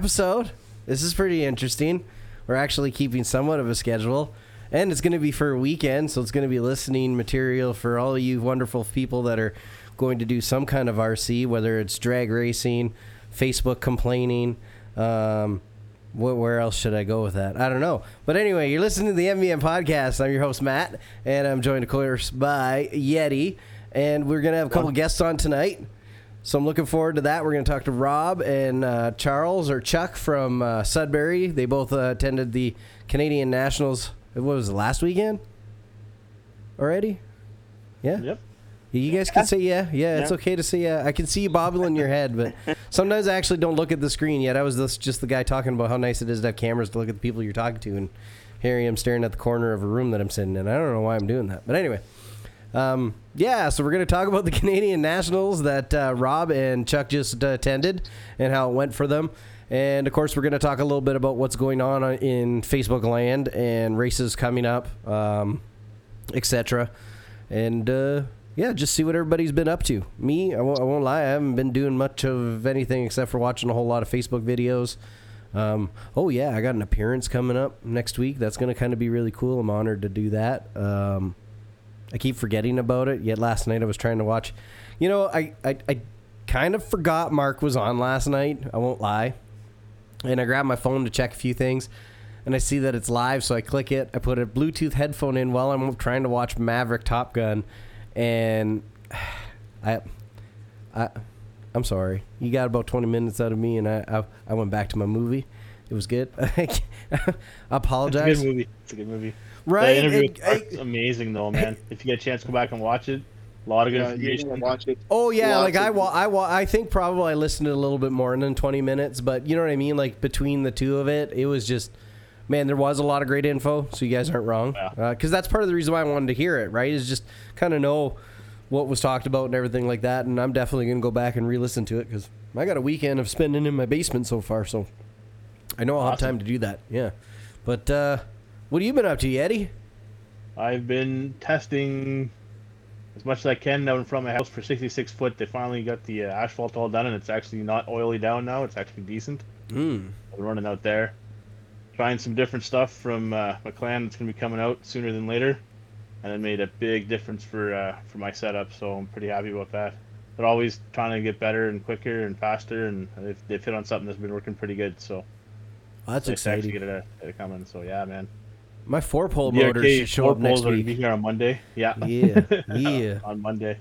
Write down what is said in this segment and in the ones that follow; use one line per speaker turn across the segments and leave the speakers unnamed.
episode. This is pretty interesting. We're actually keeping somewhat of a schedule. And it's going to be for a weekend, so it's going to be listening material for all of you wonderful people that are going to do some kind of RC, whether it's drag racing, Facebook complaining. Um, wh- where else should I go with that? I don't know. But anyway, you're listening to the MVM podcast. I'm your host, Matt, and I'm joined, of course, by Yeti. And we're going to have a couple guests on tonight. So I'm looking forward to that. We're going to talk to Rob and uh, Charles or Chuck from uh, Sudbury. They both uh, attended the Canadian Nationals. What was it last weekend? Already? Yeah.
Yep.
You guys can say yeah. Yeah, it's
Yeah.
okay to say yeah. I can see you bobbling your head, but sometimes I actually don't look at the screen yet. I was this, just the guy talking about how nice it is to have cameras to look at the people you're talking to, and here I am staring at the corner of a room that I'm sitting in. I don't know why I'm doing that, but anyway. Um, yeah, so we're going to talk about the Canadian Nationals that uh, Rob and Chuck just uh, attended and how it went for them. And of course, we're going to talk a little bit about what's going on uh, in Facebook land and races coming up, um, etc. And uh, yeah, just see what everybody's been up to. Me, I won't, I won't lie, I haven't been doing much of anything except for watching a whole lot of Facebook videos. Um, oh yeah, I got an appearance coming up next week. That's going to kind of be really cool. I'm honored to do that. Um, I keep forgetting about it. Yet last night I was trying to watch. You know, I, I, I kind of forgot Mark was on last night. I won't lie. And I grabbed my phone to check a few things. And I see that it's live, so I click it. I put a Bluetooth headphone in while I'm trying to watch Maverick Top Gun. And I, I, I'm sorry. You got about 20 minutes out of me, and I, I, I went back to my movie. It was good. I
It's
apologize.
a good movie. It's a good movie.
Right?
That interview
and-
with Mark's amazing though, man. If you get a chance to go back and watch it, a lot of good
Yeah,
information.
watch it.
Oh yeah,
Lots
like I
of-
wa- I wa- I think probably I listened to a little bit more than 20 minutes, but you know what I mean. Like between the two of it, it was just, man, there was a lot of great info. So you guys aren't wrong,
Yeah.
because that's part of the reason why I wanted to hear it. Right, is just kind of know what was talked about and everything like that. And I'm definitely gonna go back and re-listen to it because I got a weekend of spending in my basement so far, so I know I'll have time to do that. Yeah, but uh, what have you been up to, Yeti?
I've been testing as much as I can out in front of my house for 66 foot. They finally got the uh, asphalt all done, and it's actually not oily down now. It's actually decent. I've been running out there, trying some different stuff from uh, Maclan that's going to be coming out sooner than later, and it made a big difference for uh, for my setup. So I'm pretty happy about that. They're always trying to get better and quicker and faster, and they've, they've hit on something that's been working pretty good. So
Well, that's exciting.
get it, uh, it coming. So yeah, man.
My four pole motor should show up next
are be here on Monday. Yeah.
Yeah, yeah.
on Monday.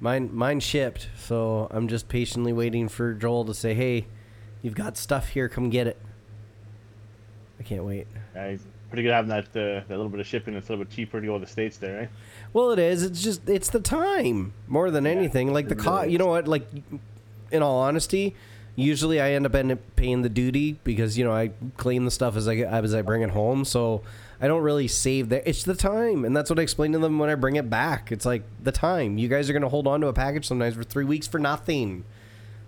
Mine mine shipped, so I'm just patiently waiting for Joel to say, "Hey, you've got stuff here. Come get it." I can't wait.
Yeah, pretty good having that uh, that little bit of shipping. It's a little bit cheaper to go to the states there, right?
Well, it is. It's just it's the time more than anything. Like the cost. You know what? Like, in all honesty, usually I end up end up paying the duty because you know I clean the stuff as I as I bring it home. So I don't really save that. It's the time, and that's what I explain to them when I bring it back. It's like the time. You guys are gonna hold on to a package sometimes for three weeks for nothing.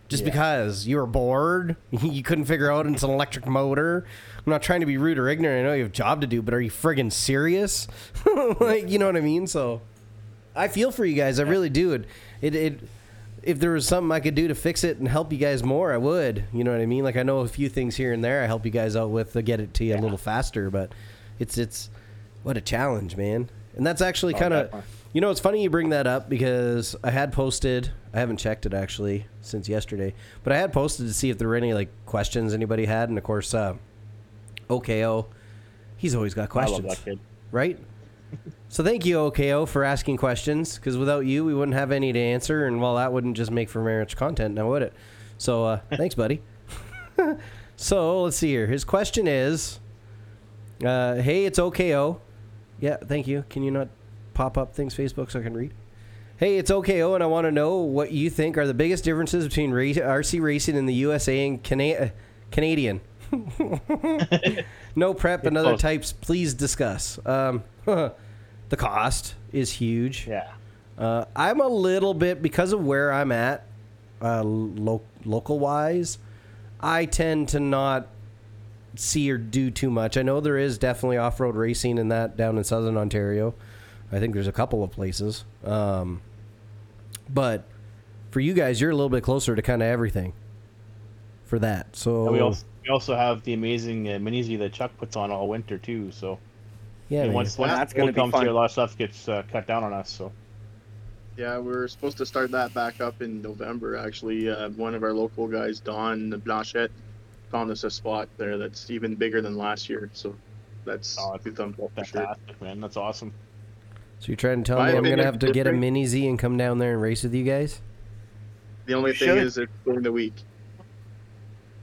Just
Yeah.
because you were bored, you couldn't figure out it's an electric motor. I'm not trying to be rude or ignorant. I know you have a job to do, but are you friggin' serious? like, you know what I mean? So, I feel for you guys. I really do. It, it, it, if there was something I could do to fix it and help you guys more, I would. You know what I mean? Like I know a few things here and there I help you guys out with to get it to you a little faster, but it's it's what a challenge, man. And that's actually
Oh,
kind of you know, it's funny you bring that up because I had posted. I haven't checked it actually since yesterday, but I had posted to see if there were any like questions anybody had, and of course, uh, OKO, he's always got questions, right? So thank you, OKO, for asking questions. Because without you, we wouldn't have any to answer, and well, that wouldn't just make for marriage content, now would it? So uh, thanks, buddy. so let's see here. His question is, uh, "Hey, it's OKO." Yeah, thank you. Can you not pop up things Facebook so I can read? Hey, it's OKO, and I want to know what you think are the biggest differences between race, RC racing in the USA and Cana- Canadian. no prep and other types. Please discuss. Um, the cost is huge.
Yeah.
Uh, I'm a little bit because of where I'm at, uh, lo- local wise. I tend to not see or do too much. I know there is definitely off road racing in that down in southern Ontario. I think there's a couple of places. Um, but for you guys, you're a little bit closer to kind of everything. For that, so
And we also we also have the amazing uh, mini that Chuck puts on all winter too. So
yeah,
and
man.
once
Well,
once
that's gonna be
comes
fun.
here, a lot of stuff gets uh, cut down on us. So
Yeah, we're supposed to start that back up in November. Actually, uh, one of our local guys, Don Blanchette, found us a spot there that's even bigger than last year. So that's
Oh,
two thumbs up for sure.
fantastic, man. That's awesome.
so you're trying to tell
My
me I'm gonna have to
is
get a mini Z and come down there and race with you guys?
The only
You
thing
should.
is it's during the week.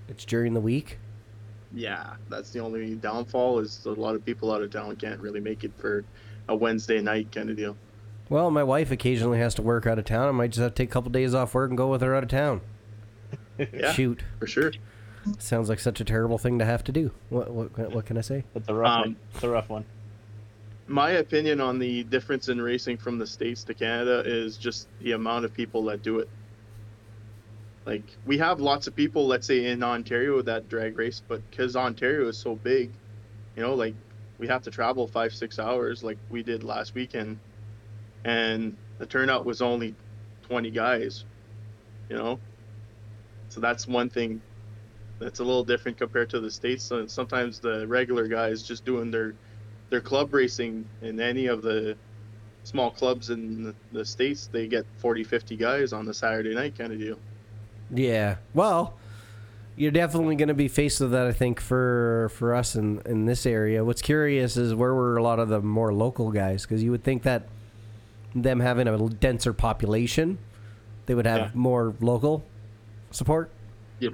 It's during the week.
Yeah, that's the only downfall. Is a lot of people out of town can't really make it for a Wednesday night kind of deal.
Well, my wife occasionally has to work out of town. I might just have to take a couple days off work and go with her out of town.
Yeah,
Shoot,
for sure.
sounds like such a terrible thing to have to do. What what what can I say?
It's a rough
Um,
one. It's a rough one.
My opinion on the difference in racing from the states to Canada is just the amount of people that do it. Like we have lots of people, let's say in Ontario, that drag race, but because Ontario is so big, you know, like we have to travel five six hours, like we did last weekend, and the turnout was only twenty guys, you know. So that's one thing that's a little different compared to the states. So sometimes the regular guys just doing their their club racing in any of the small clubs in the, the states they get 40 50 guys on the saturday night kind of deal
Yeah. Well, you're definitely going to be faced with that. I think for for us in in this area. What's curious is where were a lot of the more local guys because you would think that them having a denser population, they would have
Yeah.
more local support.
yep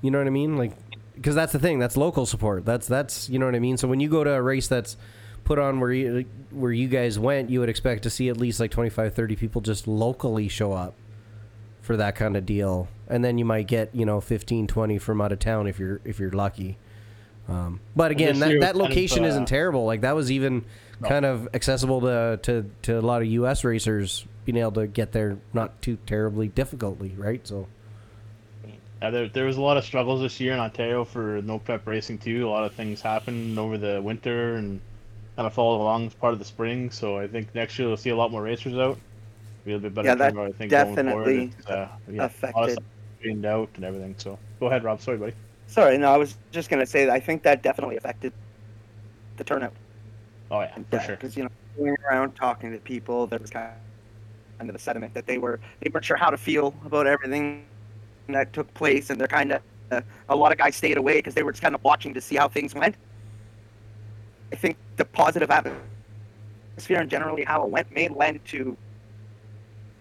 You know what I mean? Like, because that's the thing. That's local support. That's that's you know what I mean. So when you go to a race that's put on where you where you guys went, you would expect to see at least like 25, 30 people just locally show up for that kind of deal, and then you might get you know 15, 20 from out of town if you're if you're lucky. Um, but again, that, that
was kind of,
location
uh,
isn't terrible. Like that was even
No.
kind of accessible to, to to a lot of U.S. racers being able to get there not too terribly difficultly, right? So.
Yeah, there, there was a lot of struggles this year in Ontario for no prep racing too. A lot of things happened over the winter and kind of followed along as part of the spring. So I think next year we'll see a lot more racers out. Be a little bit better.
Yeah, that
I think going forward.
definitely
It's, uh, yeah, a lot of
affected.
Straightened out and everything. So go ahead, Rob. Sorry, buddy.
Sorry, no, I was just gonna say that I think that definitely affected the turnout.
Oh yeah, for sure.
Because you know, going around talking to people, there was kind of the sentiment that they were they weren't sure how to feel about everything that took place, and they're kind of uh, a lot of guys stayed away because they were just kind of watching to see how things went. I think the positive atmosphere and generally how it went may lend to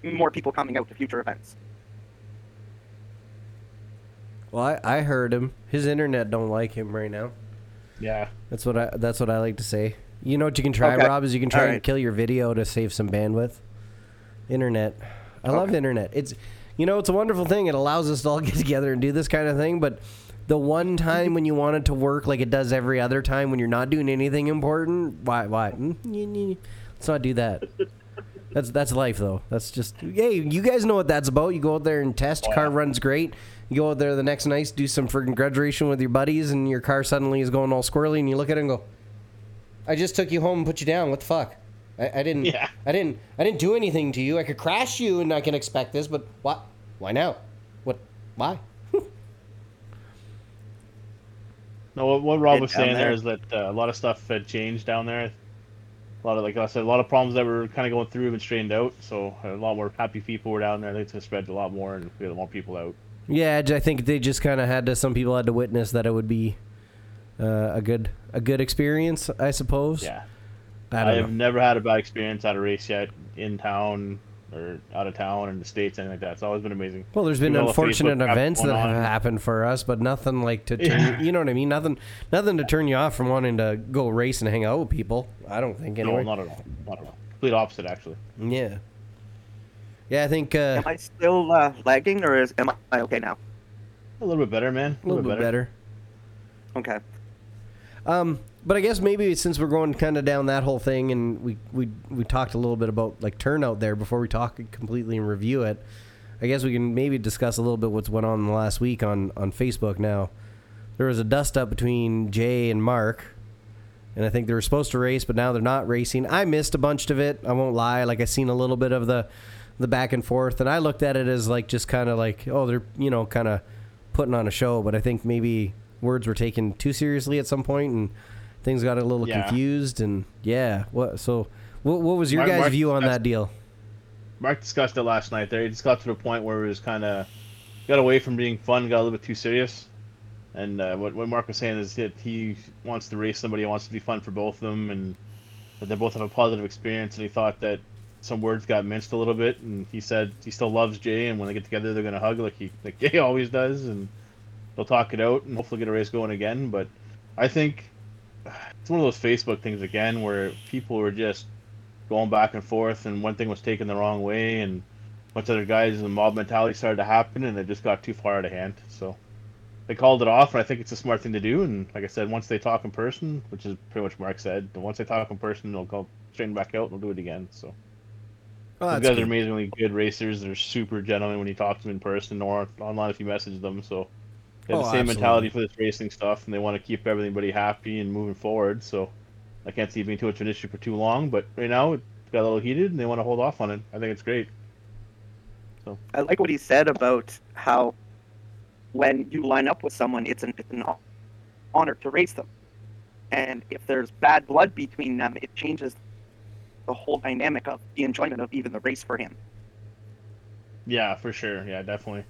more people coming out to future events.
Well, I, I heard him. His internet don't like him right now.
Yeah.
That's what I. That's what I like to say. You know what you can try,
Okay.
Rob? Is you can try and kill your video to save some bandwidth. Internet. I love internet. It's, you know, it's a wonderful thing. It allows us to all get together and do this kind of thing. But the one time when you want it to work like it does every other time when you're not doing anything important, why? Why? Mm. Let's not do that. That's that's life though. That's just hey, you guys know what that's about. You go out there and test. Car runs great. You go out there the next night, do some friggin' graduation with your buddies, and your car suddenly is going all squirrely, and you look at it and go, "I just took you home and put you down. What the fuck? I, I didn't.
Yeah.
I didn't. I didn't do anything to you. I could crash you, and I can expect this, but what? Why now? What? Why?
No, what, what Rob
Get
was saying there
there.
is that uh, a lot of stuff had changed down there. A lot of, like I said, a lot of problems that were kind of going through have been straightened out. So a lot more happy people were down there. I think it's gonna spread a lot more, and we had more people out.
Yeah, I think they just kind of had to. Some people had to witness that it would be uh, a good a good experience, I suppose.
Yeah.
I,
I have never had a bad experience at a race yet in town or out of town in the states, anything like that. It's always been amazing.
Well, there's been
Even all the
unfortunate events that have happened for us, but nothing like to turn
Yeah.
you, you know what I mean? Nothing nothing to turn you off from wanting to go race and hang out with people. I don't think anyway.
No, not at all. Not at all. Complete opposite, actually.
yeah. Yeah, I think uh,
Am I still uh, lagging, or is am I okay now?
A little bit better, man.
a little bit better.
Okay.
Um, but I guess maybe since we're going kind of down that whole thing, and we, we we talked a little bit about like turnout there before we talk completely and review it. I guess we can maybe discuss a little bit what's went on in the last week on on Facebook. Now, there was a dust up between Jay and Mark, and I think they were supposed to race, but now they're not racing. I missed a bunch of it. I won't lie. Like I seen a little bit of the the back and forth, and I looked at it as like just kind of like oh they're you know kind of putting on a show, but I think maybe words were taken too seriously at some point and things got a little
Yeah.
confused and yeah what so what, what was your
Mark-
guys
Mark-
view on that deal
Mark discussed it last night. There, he just got to the point where it was kind of got away from being fun, got a little bit too serious. And uh, what what Mark was saying is that he wants to race somebody, wants to be fun for both of them, and that they both have a positive experience. And he thought that some words got minced a little bit. And he said he still loves Jay, and when they get together, they're gonna hug like he like Jay always does, and they'll talk it out and hopefully get a race going again. But I think it's one of those Facebook things again where people were just going back and forth, and one thing was taken the wrong way, and a bunch of other guys and the mob mentality started to happen, and it just got too far out of hand. So they called it off, and I think it's a smart thing to do. And like I said, once they talk in person, which is pretty much Mark said, once they talk in person, they'll go straighten back out and they'll do it again. So
oh,
those
that's
guys are amazingly good racers. They're super gentlemen when you talk to them in person or online if you message them. So they have
Oh,
the same
absolutely.
mentality for this racing stuff, and they want to keep everybody happy and moving forward. So I can't see it being too much of an issue for too long. But right now it got a little heated, and they want to hold off on it. I think it's great.
So I like what he said about how when you line up with someone, it's an, it's an honor to race them. And if there's bad blood between them, it changes the whole dynamic of the enjoyment of even the race for him.
Yeah, for sure. Yeah, definitely.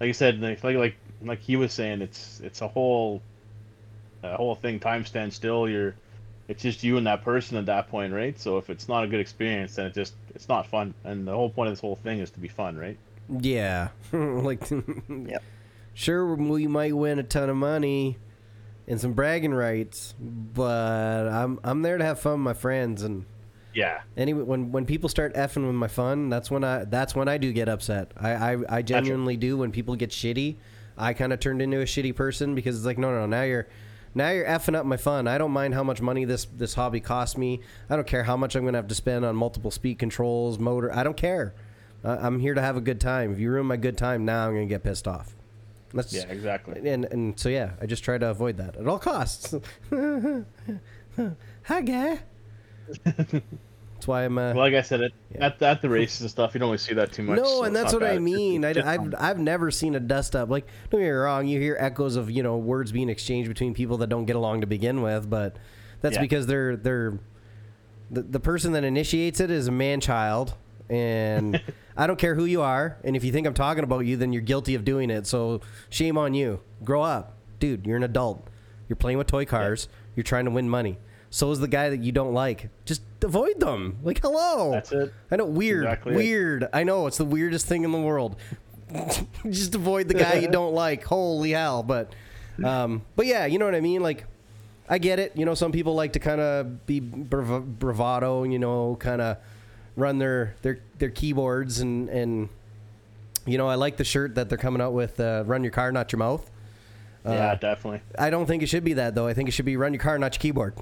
Like you said, like like like, like he was saying, it's it's a whole a whole thing. Time stands still. You're it's just you and that person at that point, right? So if it's not a good experience, then it just it's not fun. And the whole point of this whole thing is to be fun, right?
yeah like
Yep.
sure we might win a ton of money and some bragging rights but i'm i'm there to have fun with my friends and
Yeah.
Anyway, when when people start effing with my fun, that's when I that's when I do get upset. I I, I genuinely do. When people get shitty, I kind of turned into a shitty person because it's like, no, no, no now you're now you're effing up my fun. I don't mind how much money this this hobby costs me. I don't care how much I'm gonna have to spend on multiple speed controls, motor. I don't care. Uh, I'm here to have a good time. If you ruin my good time, now I'm gonna get pissed off. That's
Yeah, exactly.
and and so yeah, I just try to avoid that at all costs. Hi, guy. That's why I'm. Uh,
Well, like I said, it,
Yeah.
at, at the races and stuff, you don't always see that too much.
no,
so
and that's what I mean. I,
just,
I've. I've never seen a dust up. Like, don't get me wrong. You hear echoes of you know words being exchanged between people that don't get along to begin with, but that's
Yeah.
because they're they're the, the person that initiates it is a man child, and I don't care who you are. And if you think I'm talking about you, then you're guilty of doing it. So shame on you. Grow up, dude. You're an adult. You're playing with toy cars. You're trying to win money. So is the guy that you don't like. Just avoid them. Like, hello.
That's it.
I know, weird,
exactly it.
weird. I know it's the weirdest thing in the world. Just avoid the guy you don't like. Holy hell! But, um, but yeah, you know what I mean. Like, I get it. You know, some people like to kind of be brav- bravado. You know, kind of run their their their keyboards and and. You know, I like the shirt that they're coming out with. Uh, run your car, not your mouth.
yeah, definitely.
I don't think it should be that though. I think it should be run your car, not your keyboard.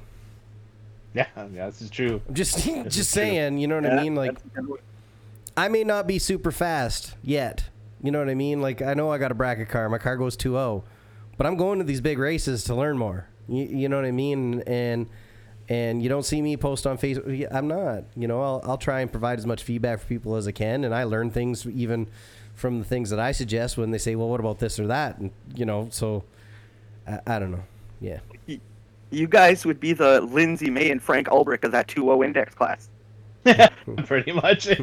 Yeah, yeah, this is true.
I'm just
is
just
true.
saying. You know what I mean? Like.
that's a good one.
I may not be super fast yet. You know what I mean? Like I know I got a bracket car. My car goes 2-0. But I'm going to these big races to learn more. You, you know what I mean? And and you don't see me post on Facebook. I'm not. You know, I'll I'll try and provide as much feedback for people as I can and I learn things even from the things that I suggest when they say, "Well, what about this or that?" And you know, so I, I don't know. Yeah.
You guys would be the Lindsay May and Frank Ulbrich of that 2-0 index class.
Pretty much.
I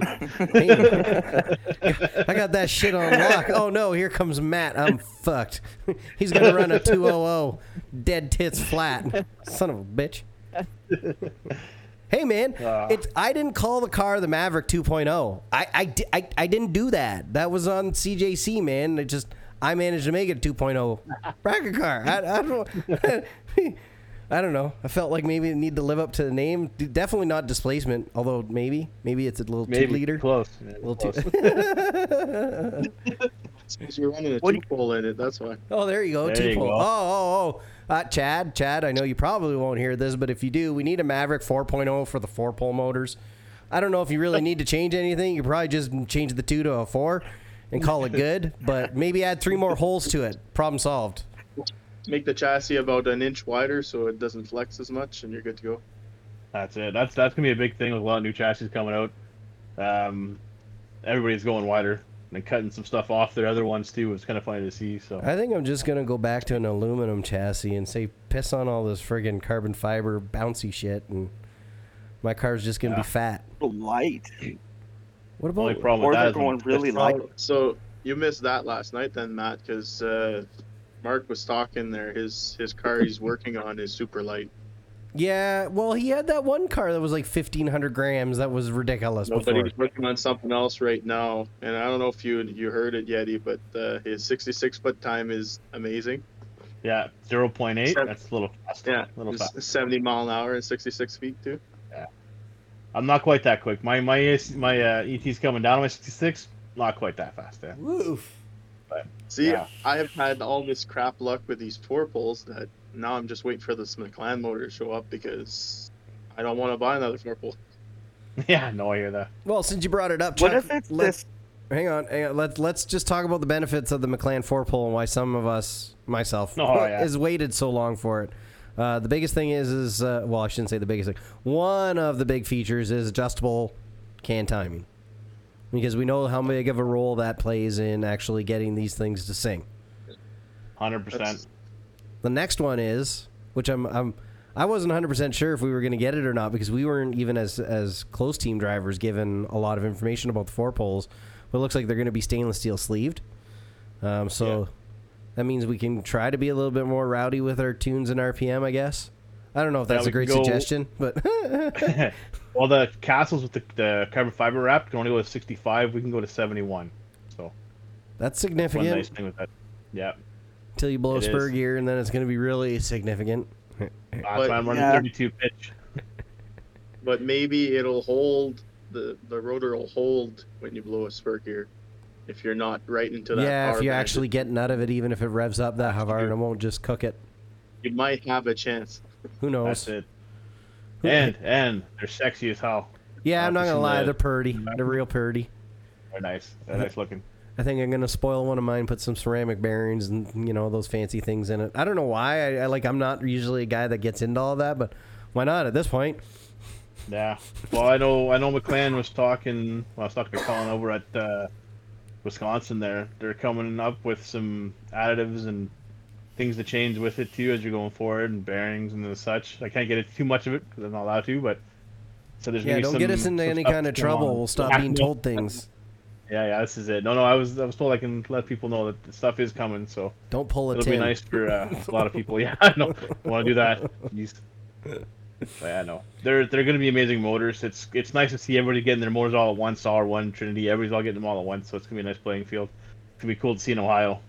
got that shit on lock. Oh no, here comes Matt. I'm fucked. He's gonna run a 200 dead tits flat. Son of a bitch. Hey man,
Ah.
it's I didn't call the car the Maverick 2.0. I I, I I didn't do that. That was on CJC, man. It just I managed to make it a 2.0 bracket car. I, I don't I don't know. I felt like maybe it need to live up to the name. D- Definitely not displacement, although maybe maybe it's a little two
Maybe
liter.
close. Yeah,
little too-
close.
Since you're running a
What do
two pole in it, that's why.
Oh, there you go.
There
two
you
pole.
go.
Oh, oh, oh. Uh, Chad, Chad, I know you probably won't hear this, but if you do, we need a Maverick 4.0 for the four pole motors. I don't know if you really need to change anything. You probably just change the two to a four and call it good, but maybe add three more holes to it. Problem solved.
Make the chassis about an inch wider so it doesn't flex as much, and you're good to go.
That's it. That's that's gonna be a big thing with a lot of new chassis coming out. Um, everybody's going wider and cutting some stuff off their other ones too. It's kind of funny to see. So
I think I'm just going to go back to an aluminum chassis and say, piss on all this friggin' carbon fiber bouncy shit, and my car's just going to
Yeah.
be fat.
light.
What
the only
about.
problem
Or
with that
they're going really light.
So you missed that last night then, Matt, because uh, Mark was talking there. His his car he's working on is super light.
Yeah, well, he had that one car that was like 1,500 grams. That was ridiculous.
No, but he's working on something else right now, and I don't know if you you heard it, Yeti, but uh, his 66 foot time is amazing.
yeah, zero point eight.
Seven-
That's a little fast.
Yeah,
a little fast.
70 mile an hour and 66 feet too.
Yeah, I'm not quite that quick. My my my uh, ET's coming down on my 66. Not quite that fast. Yeah.
Woof.
See,
Yeah.
I have had all this crap luck with these four poles that now I'm just waiting for this Maclan motor to show up because I don't want to buy another four pole.
Yeah. No, I hear that.
Well, since you brought it up,
What if it's
let's,
this?
hang on, hang on. Let's let's just talk about the benefits of the Maclan four pole and why some of us, myself,
Oh, yeah.
has waited so long for it. Uh, the biggest thing is, is uh, well, I shouldn't say the biggest thing. One of the big features is adjustable can timing, because we know how big of a role that plays in actually getting these things to sing.
Hundred percent.
The next one is, which I'm, I'm I wasn't 100% sure if we were going to get it or not because we weren't even as as close team drivers given a lot of information about the four poles. But it looks like they're going to be stainless steel sleeved. Um, so
Yeah.
that means we can try to be a little bit more rowdy with our tunes and RPM, I guess. I don't know if
Yeah,
that's
we
a great
go-
suggestion, but
well, the castles with the, the carbon fiber wrap can only go to 65. We can go to 71. So
that's significant.
one
significant
nice thing with that. Yeah.
until you blow
It
spur
is.
gear, and then it's going to be really significant.
That's
But-
why I'm running
Yeah.
32 pitch.
But maybe it'll hold the the rotor will hold when you blow a spur gear if you're not right into that.
Yeah, if you're
band.
actually getting out of it, even if it revs up that hard,
do.
it won't just cook it.
you might have a chance.
Who knows?
That's it. And and they're sexy as hell.
Yeah, I'm not gonna lie,
the-
they're purty. They're real purty.
They're nice. They're nice looking.
I think I'm gonna spoil one of mine, put some ceramic bearings and you know those fancy things in it. I don't know why. I, I like. I'm not usually a guy that gets into all that, but why not at this point?
Yeah. Well, I know I know Maclan was talking. Well, I was talking to Colin over at uh, Wisconsin. There, they're coming up with some additives and things to change with it too as you're going forward and bearings and the such. I can't get into too much of it because I'm not allowed to, but so there's
Yeah, don't
some,
get us into any kind of trouble.
on.
We'll stop
Yeah,
being told things.
Yeah, yeah, this is it. No, no, I was I was told I can let people know that the stuff is coming, so
Don't pull a
it'll
tin.
be nice for uh, a lot of people. Yeah, I know. Want to do that? Jeez. But yeah, no, they're they're going to be amazing motors. It's it's nice to see everybody getting their motors all at once, all one Trinity. Everybody's all getting them all at once, so it's gonna be a nice playing field. It's gonna be cool to see in Ohio.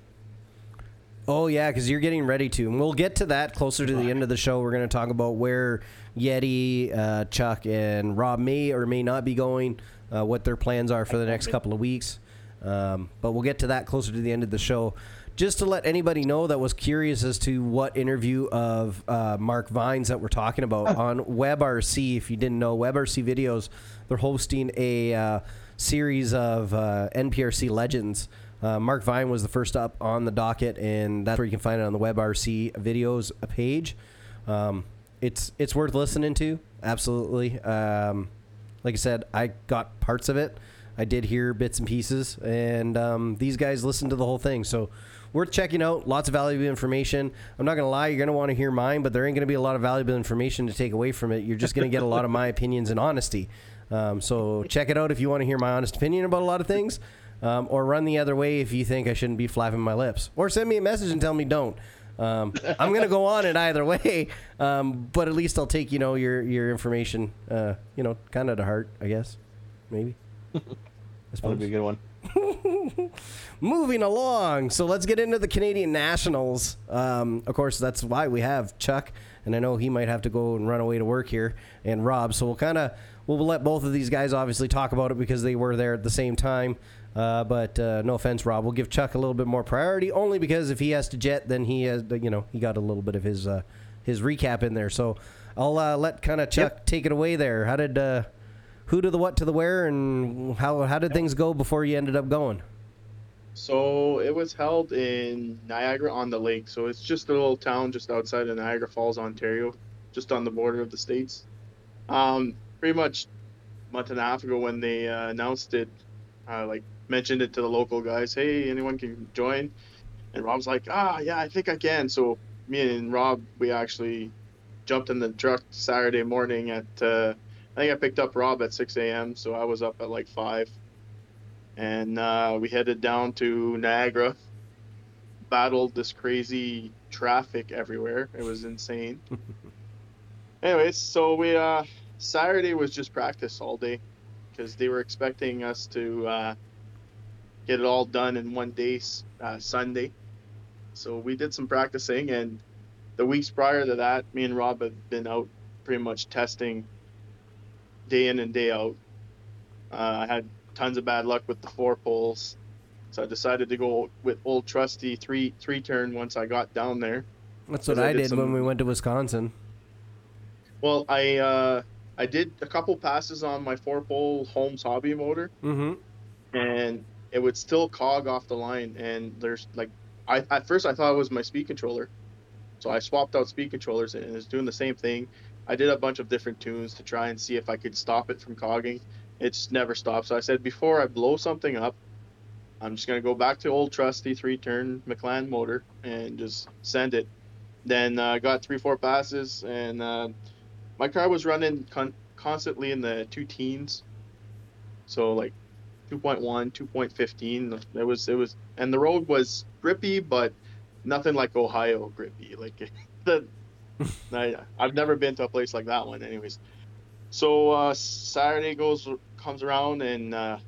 Oh yeah, because you're getting ready to, and we'll get to that closer to the end of the show. We're going to talk about where Yeti, uh, Chuck, and Rob may or may not be going, uh, what their plans are for the next couple of weeks. Um, but we'll get to that closer to the end of the show. Just to let anybody know that was curious as to what interview of uh, Mark Vines that we're talking about on WebRC. If you didn't know, WebRC Videos, they're hosting a uh, series of uh, NPRC legends. Uh, Mark Vine was the first up on the docket, and that's where you can find it on the WebRC Videos page. Um, it's it's worth listening to, absolutely. Um, like I said, I got parts of it. I did hear bits and pieces, and um, these guys listened to the whole thing. So worth checking out. Lots of valuable information. I'm not gonna lie, you're gonna want to hear mine, but there ain't gonna be a lot of valuable information to take away from it. You're just gonna get a lot of my opinions and honesty. Um, so check it out if you want to hear my honest opinion about a lot of things, um, or run the other way if you think I shouldn't be flapping my lips, or send me a message and tell me don't. Um, I'm gonna go on it either way, um, but at least I'll take you know your your information, uh, you know, kind of to heart, I guess, maybe. I
That would be a good one.
Moving along, so let's get into the Canadian Nationals. Um, of course, that's why we have Chuck, and I know he might have to go and run away to work here, and Rob. So we'll kind of we'll let both of these guys obviously talk about it because they were there at the same time. Uh, but uh, no offense, Rob. We'll give Chuck a little bit more priority, only because if he has to jet, then he has, you know, he got a little bit of his uh, his recap in there. So I'll uh, let kind of Chuck take it away there. How did uh, who to the what to the where, and how how did things go before you ended up going?
So it was held in Niagara on the Lake. So it's just a little town just outside of Niagara Falls, Ontario, just on the border of the states. Um, pretty much a month and a half ago when they uh, announced it, uh, like mentioned it to the local guys, hey, anyone can join. And Rob's like, ah, yeah, I think I can. So me and Rob, we actually jumped in the truck Saturday morning at, uh, I think I picked up Rob at 6 a.m. So I was up at like 5 and uh, we headed down to Niagara. Battled this crazy traffic everywhere. It was insane. Anyways, so we uh, Saturday was just practice all day because they were expecting us to uh, get it all done in one day uh, Sunday. So we did some practicing, and the weeks prior to that, me and Rob have been out pretty much testing day in and day out. Uh, I had tons of bad luck with the four poles. So I decided to go with old trusty three three turn once I got down there.
That's what
I
I
did some-
when we went to Wisconsin.
Well, I uh, I did a couple passes on my four pole Holmes hobby motor,
Mm-hmm.
and it would still cog off the line. And there's like, I at first I thought it was my speed controller, so I swapped out speed controllers and it's doing the same thing. I did a bunch of different tunes to try and see if I could stop it from cogging. It's never stopped. So I said before I blow something up, I'm just gonna go back to old trusty three turn Maclan motor and just send it. Then uh, I got three four passes and uh, my car was running con- constantly in the two teens. So like 2.1, 2.15. It was it was and the road was grippy, but nothing like Ohio grippy. Like the I, I've never been to a place like that one, anyways. So uh, Saturday goes comes around and uh,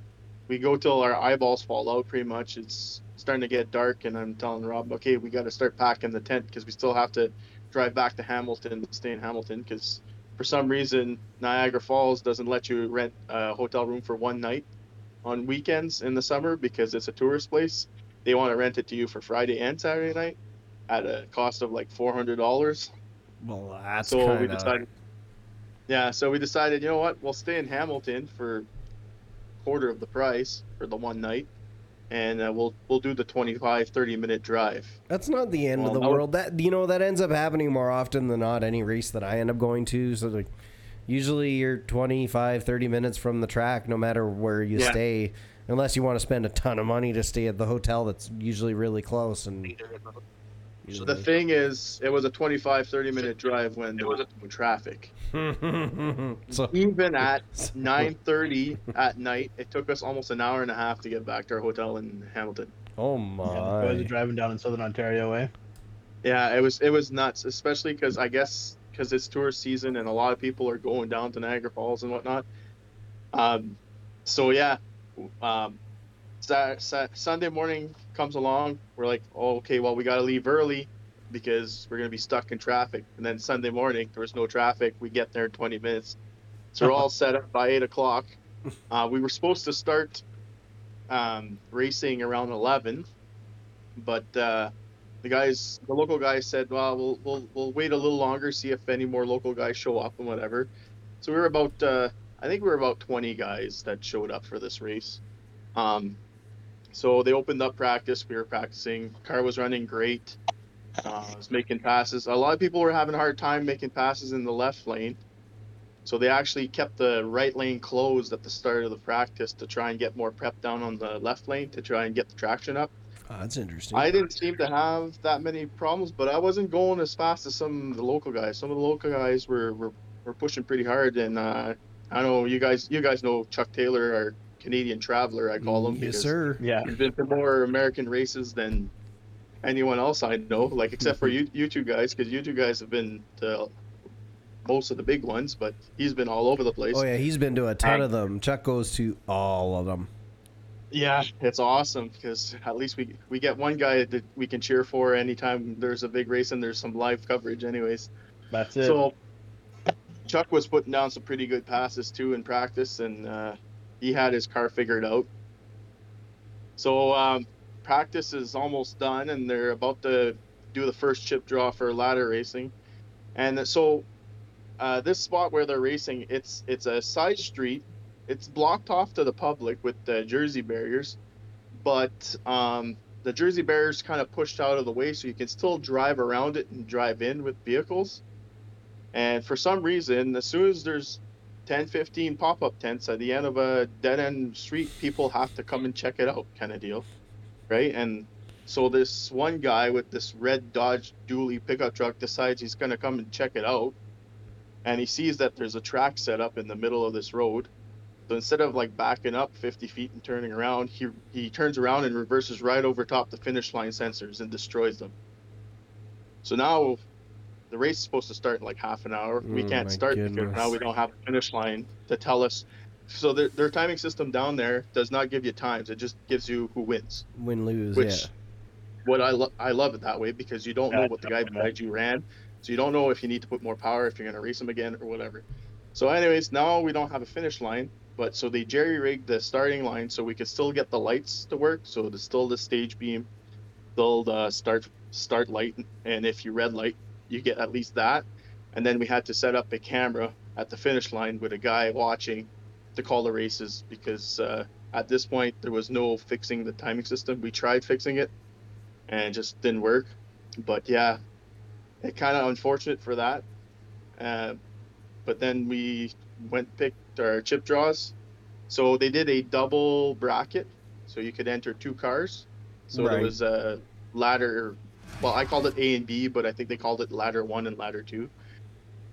we go till our eyeballs fall out. Pretty much, it's starting to get dark, and I'm telling Rob, okay, we got to start packing the tent because we still have to drive back to Hamilton, stay in Hamilton, because for some reason Niagara Falls doesn't let you rent a hotel room for one night on weekends in the summer because it's a tourist place. They want to rent it to you for Friday and Saturday night at a cost of like four hundred dollars.
Well, that's
So
kind of.
decided. Yeah, so we decided, you know what? We'll stay in Hamilton for quarter of the price for the one night, and uh, we'll we'll do the 25, 30 minute drive.
That's not the end
Well,
of the
that would-
world. That you know that ends up happening more often than not. Any race that I end up going to, so like, usually you're 25, 30 minutes from the track, no matter where you
Yeah.
stay, unless you want to spend a ton of money to stay at the hotel that's usually really close. And
So the thing is, it was a 25, 30 minute drive when there was no traffic.
so
Even at 9:30 at night, it took us almost an hour and a half to get back to our hotel in Hamilton.
oh
Yeah, the
my,
driving down in Southern Ontario way.
Yeah, it was it was nuts, especially because I guess because it's tourist season and a lot of people are going down to Niagara Falls and whatnot. Um, so yeah, um, sa- sa- Sunday morning comes along. We're like, oh, okay, well we got to leave early because we're gonna be stuck in traffic. And then Sunday morning there was no traffic. We get there in 20 minutes. So we're all set up by eight o'clock. Uh, we were supposed to start um, racing around 11, but uh, the guys, the local guys said, "Well, we'll we'll we'll wait a little longer, see if any more local guys show up and whatever." So we were about, uh, I think we were about 20 guys that showed up for this race. Um, so they opened up practice. We were practicing. Car was running great. Uh, was making passes. A lot of people were having a hard time making passes in the left lane. So they actually kept the right lane closed at the start of the practice to try and get more prep down on the left lane to try and get the traction up.
Oh, that's interesting.
I didn't seem to have that many problems, but I wasn't going as fast as some of the local guys. Some of the local guys were were, were pushing pretty hard, and uh, I know you guys you guys know Chuck Taylor, our Canadian traveler, I call him.
yes, sir.
Yeah.
He's been to more American races than anyone else I know, like except for you, you two guys, because you two guys have been to most of the big ones, but he's been all over the place.
Oh yeah, he's been to a ton
I-
of them. Chuck goes to all of them.
Yeah, it's awesome because at least we we get one guy that we can cheer for anytime there's a big race and there's some live coverage, anyways.
That's it.
So Chuck was putting down some pretty good passes too in practice, and uh, he had his car figured out. So um, practice is almost done, and they're about to do the first chip draw for ladder racing. And so uh, this spot where they're racing, it's it's a side street. It's blocked off to the public with the Jersey barriers, but um, the Jersey barriers kind of pushed out of the way, so you can still drive around it and drive in with vehicles. And for some reason, as soon as there's 10, 15 pop up tents at the end of a dead end street, people have to come and check it out, kind of deal. Right? And so this one guy with this red Dodge dually pickup truck decides he's going to come and check it out. And he sees that there's a track set up in the middle of this road. So instead of like backing up 50 feet and turning around, he, he turns around and reverses right over top the finish line sensors and destroys them. So now the race is supposed to start in like half an hour. we
Oh
can't
my
start because now we don't have a finish line to tell us. So their, their timing system down there does not give you times. It just gives you who wins.
Win lose.
Which
yeah.
what I lo- I love it that way because you don't know what the guy behind you ran, so you don't know if you need to put more power if you're gonna race him again or whatever. So anyways, now we don't have a finish line, but so they jerry rigged the starting line so we could still get the lights to work. So there's still the stage beam, still the start start light, and if you red light, you get at least that. And then we had to set up a camera at the finish line with a guy watching to call the races because uh, at this point there was no fixing the timing system. We tried fixing it, and it just didn't work. But yeah, it kind of unfortunate for that. Uh, but then we went picked our chip draws. So they did a double bracket, so you could enter two cars. So
Right.
there was a ladder. Well, I called it A and B, but I think they called it ladder one and ladder two.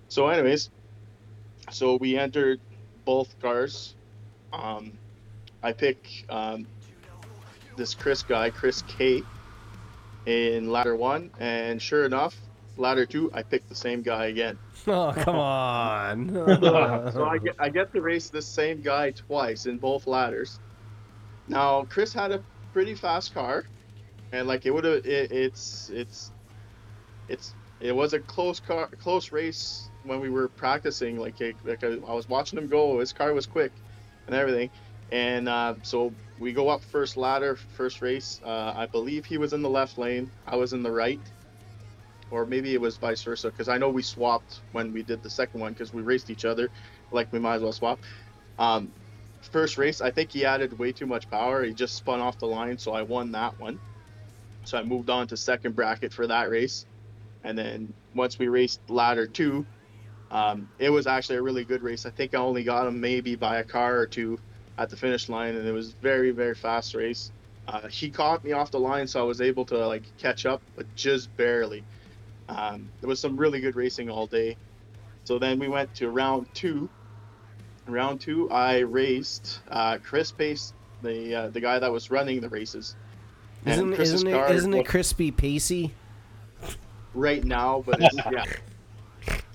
So, anyways, so we entered both cars. Um, I pick um, this Chris guy, Chris K, in ladder one, and sure enough, ladder two, I picked the same guy again.
Oh come on.
so I get I get to race this same guy twice in both ladders. Now Chris had a pretty fast car, and like it would have it, it's it's it's it was a close car close race when we were practicing. Like it, like I, I was watching him go, his car was quick, and everything. And uh, so we go up first ladder, first race. Uh, I believe he was in the left lane. I was in the right or maybe it was vice versa because I know we swapped when we did the second one because we raced each other, like we might as well swap. Um, first race, I think he added way too much power. He just spun off the line, so I won that one. So I moved on to second bracket for that race, and then once we raced ladder two, um, it was actually a really good race. I think I only got him maybe by a car or two at the finish line, and it was very very fast race. Uh, he caught me off the line, so I was able to like catch up, but just barely. Um, there was some really good racing all day. So then we went to round two. Round two, I raced uh, Chris Pace, the uh, the guy that was running the races.
Isn't isn't it isn't it crispy pacey?
right now? But it's, yeah,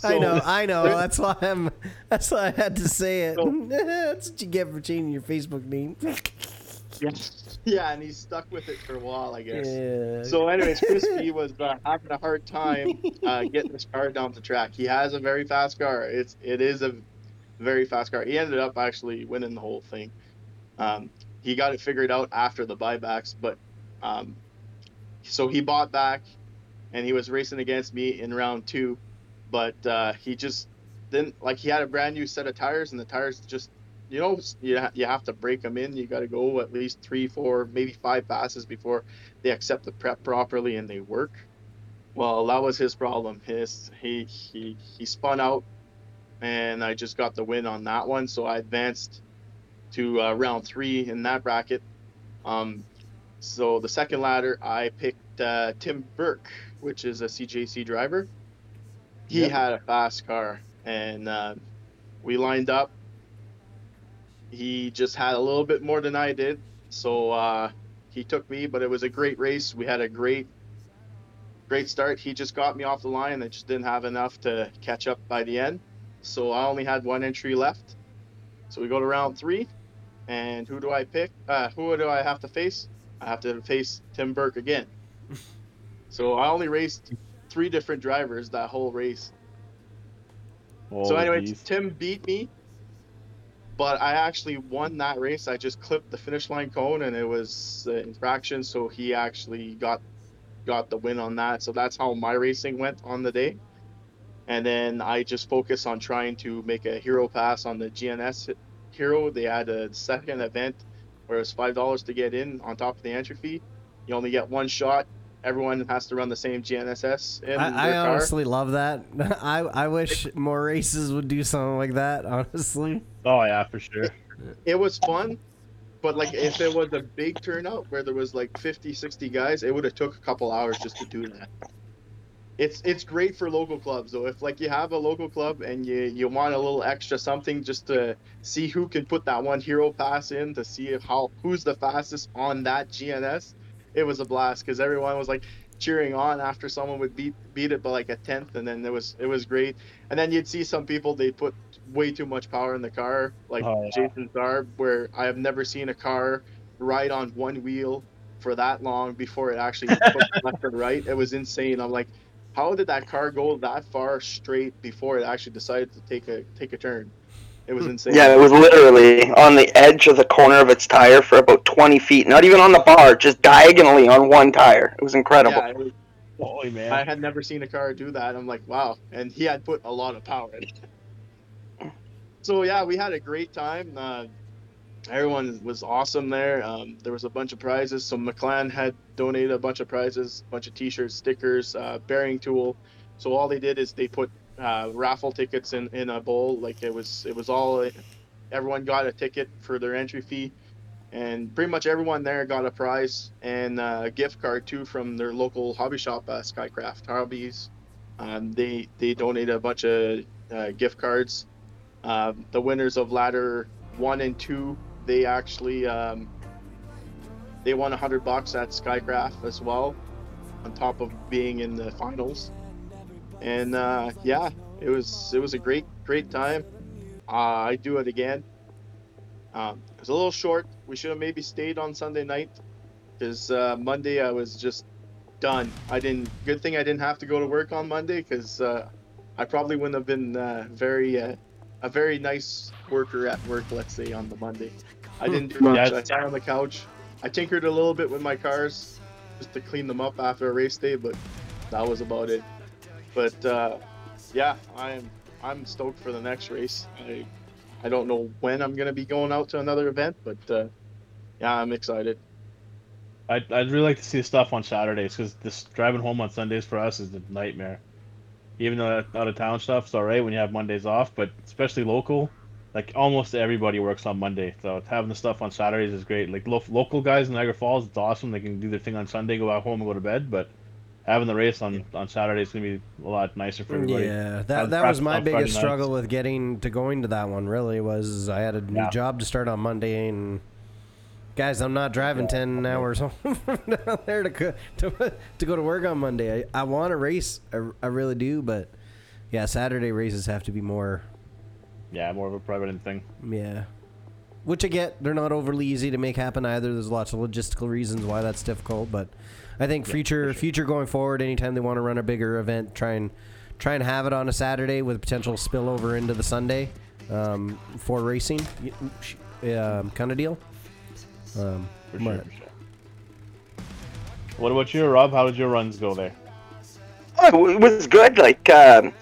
I know, I know. That's why I'm. That's why I had to say it.
So-
that's what you get for changing your Facebook name.
Yeah, yeah, and he's stuck with it for a while, I guess.
Yeah.
So, anyways, Crispy was uh, having a hard time uh, getting his car down the track. He has a very fast car. It's it is a very fast car. He ended up actually winning the whole thing. Um, he got it figured out after the buybacks, but um, so he bought back, and he was racing against me in round two, but uh, he just didn't like. He had a brand new set of tires, and the tires just you know you, ha- you have to break them in. You got to go at least three four maybe five passes before they accept the prep properly and they work. Well that was his problem. His he he he spun out and i just got the win on that one. So i advanced to uh, round three in that bracket. Um so the second ladder i picked uh, tim burke which is a cjc driver. He
Yep.
had a fast car and uh, we lined up he just had a little bit more than I did, so uh, he took me. But it was a great race. We had a great great start. He just got me off the line. I just didn't have enough to catch up by the end. So I only had one entry left. So we go to round three. And who do I pick? Uh, who do I have to face? I have to face Tim Burke again. so I only raced three different drivers that whole race. so anyway,
geez.
Tim beat me, but I actually won that race. I just clipped the finish line cone, and it was uh, infraction. So he actually got got the win on that. So that's how my racing went on the day. And then I just focused on trying to make a hero pass on the GNS hero. They had a second event where it was five dollars to get in on top of the entry fee. You only get one shot. Everyone has to run the same GNSS in
I, I
their car.
honestly love that. I I wish more races would do something like that. Honestly,
Oh yeah, for sure.
it was fun but like if it was a big turnout where there was like 50 60 guys it would have took a couple hours just to do that it's it's great for local clubs though if like you have a local club and you you want a little extra something just to see who can put that one hero pass in to see if how who's the fastest on that gns it was a blast because everyone was like cheering on after someone would beat beat it by like a tenth and then it was it was great. And then you'd see some people they put way too much power in the car like
Oh, yeah.
jason Zarb, where i have never seen a car ride on one wheel for that long before it actually left or right. It was insane. I'm like how did that car go that far straight before it actually decided to take a take a turn it was insane
Yeah, it was literally on the edge of the corner of its tire for about 20 feet. Not even on the bar, just diagonally on one tire. It was incredible.
yeah, it was,
Holy man.
I had never seen a car do that. I'm like, wow. And he had put a lot of power in it. So yeah, we had a great time. Uh, everyone was awesome there. Um, there was a bunch of prizes. So Maclan had donated a bunch of prizes, a bunch of T-shirts, stickers, uh, bearing tool. So all they did is they put uh, raffle tickets in, in a bowl. Like it was it was all everyone got a ticket for their entry fee. And pretty much everyone there got a prize and a gift card too from their local hobby shop, uh, Skycraft Hobbies. Um, they they donated a bunch of uh, gift cards. Um, the winners of ladder one and two, they actually um, they won a hundred bucks at Skycraft as well, on top of being in the finals. And uh, yeah, it was it was a great great time. Uh, I do it again. Um, it was a little short. We should have maybe stayed on Sunday night because uh, Monday I was just done. I didn't. Good thing I didn't have to go to work on Monday because uh, I probably wouldn't have been uh, very uh, a very nice worker at work. Let's say on the Monday, I didn't do much. I sat on the couch. I tinkered a little bit with my cars just to clean them up after a race day, but that was about it. But uh, yeah, I'm I'm stoked for the next race. I I don't know when I'm gonna be going out to another event, but uh, yeah, I'm excited.
I'd, I'd really like to see the stuff on Saturdays because this driving home on Sundays for us is a nightmare. Even though out of town stuff's alright when you have Mondays off, but especially local, like almost everybody works on Monday. So having the stuff on Saturdays is great. Like lo- local guys in Niagara Falls, it's awesome. They can do their thing on Sunday, go back home and go to bed. But having the race on on Saturday is gonna be a lot nicer for everybody.
yeah, that that was my biggest struggle with getting to going to that one. Really, was I had a new
Yeah.
job to start on Monday, and guys, I'm not driving ten hours home from down there to go, to to go to work on Monday. I, I want to race, I, I really do, but yeah, Saturday races have to be more
Yeah, more of a private thing.
Yeah. Which I get, they're not overly easy to make happen either. There's lots of logistical reasons why that's difficult, but I think future future going forward, anytime they want to run a bigger event, try and try and have it on a Saturday with potential spillover into the Sunday um, for racing, um, kind of deal. Um,
For sure,
but-
for sure. What about you, Rob? How did your runs go there?
Oh, it was good. Like um,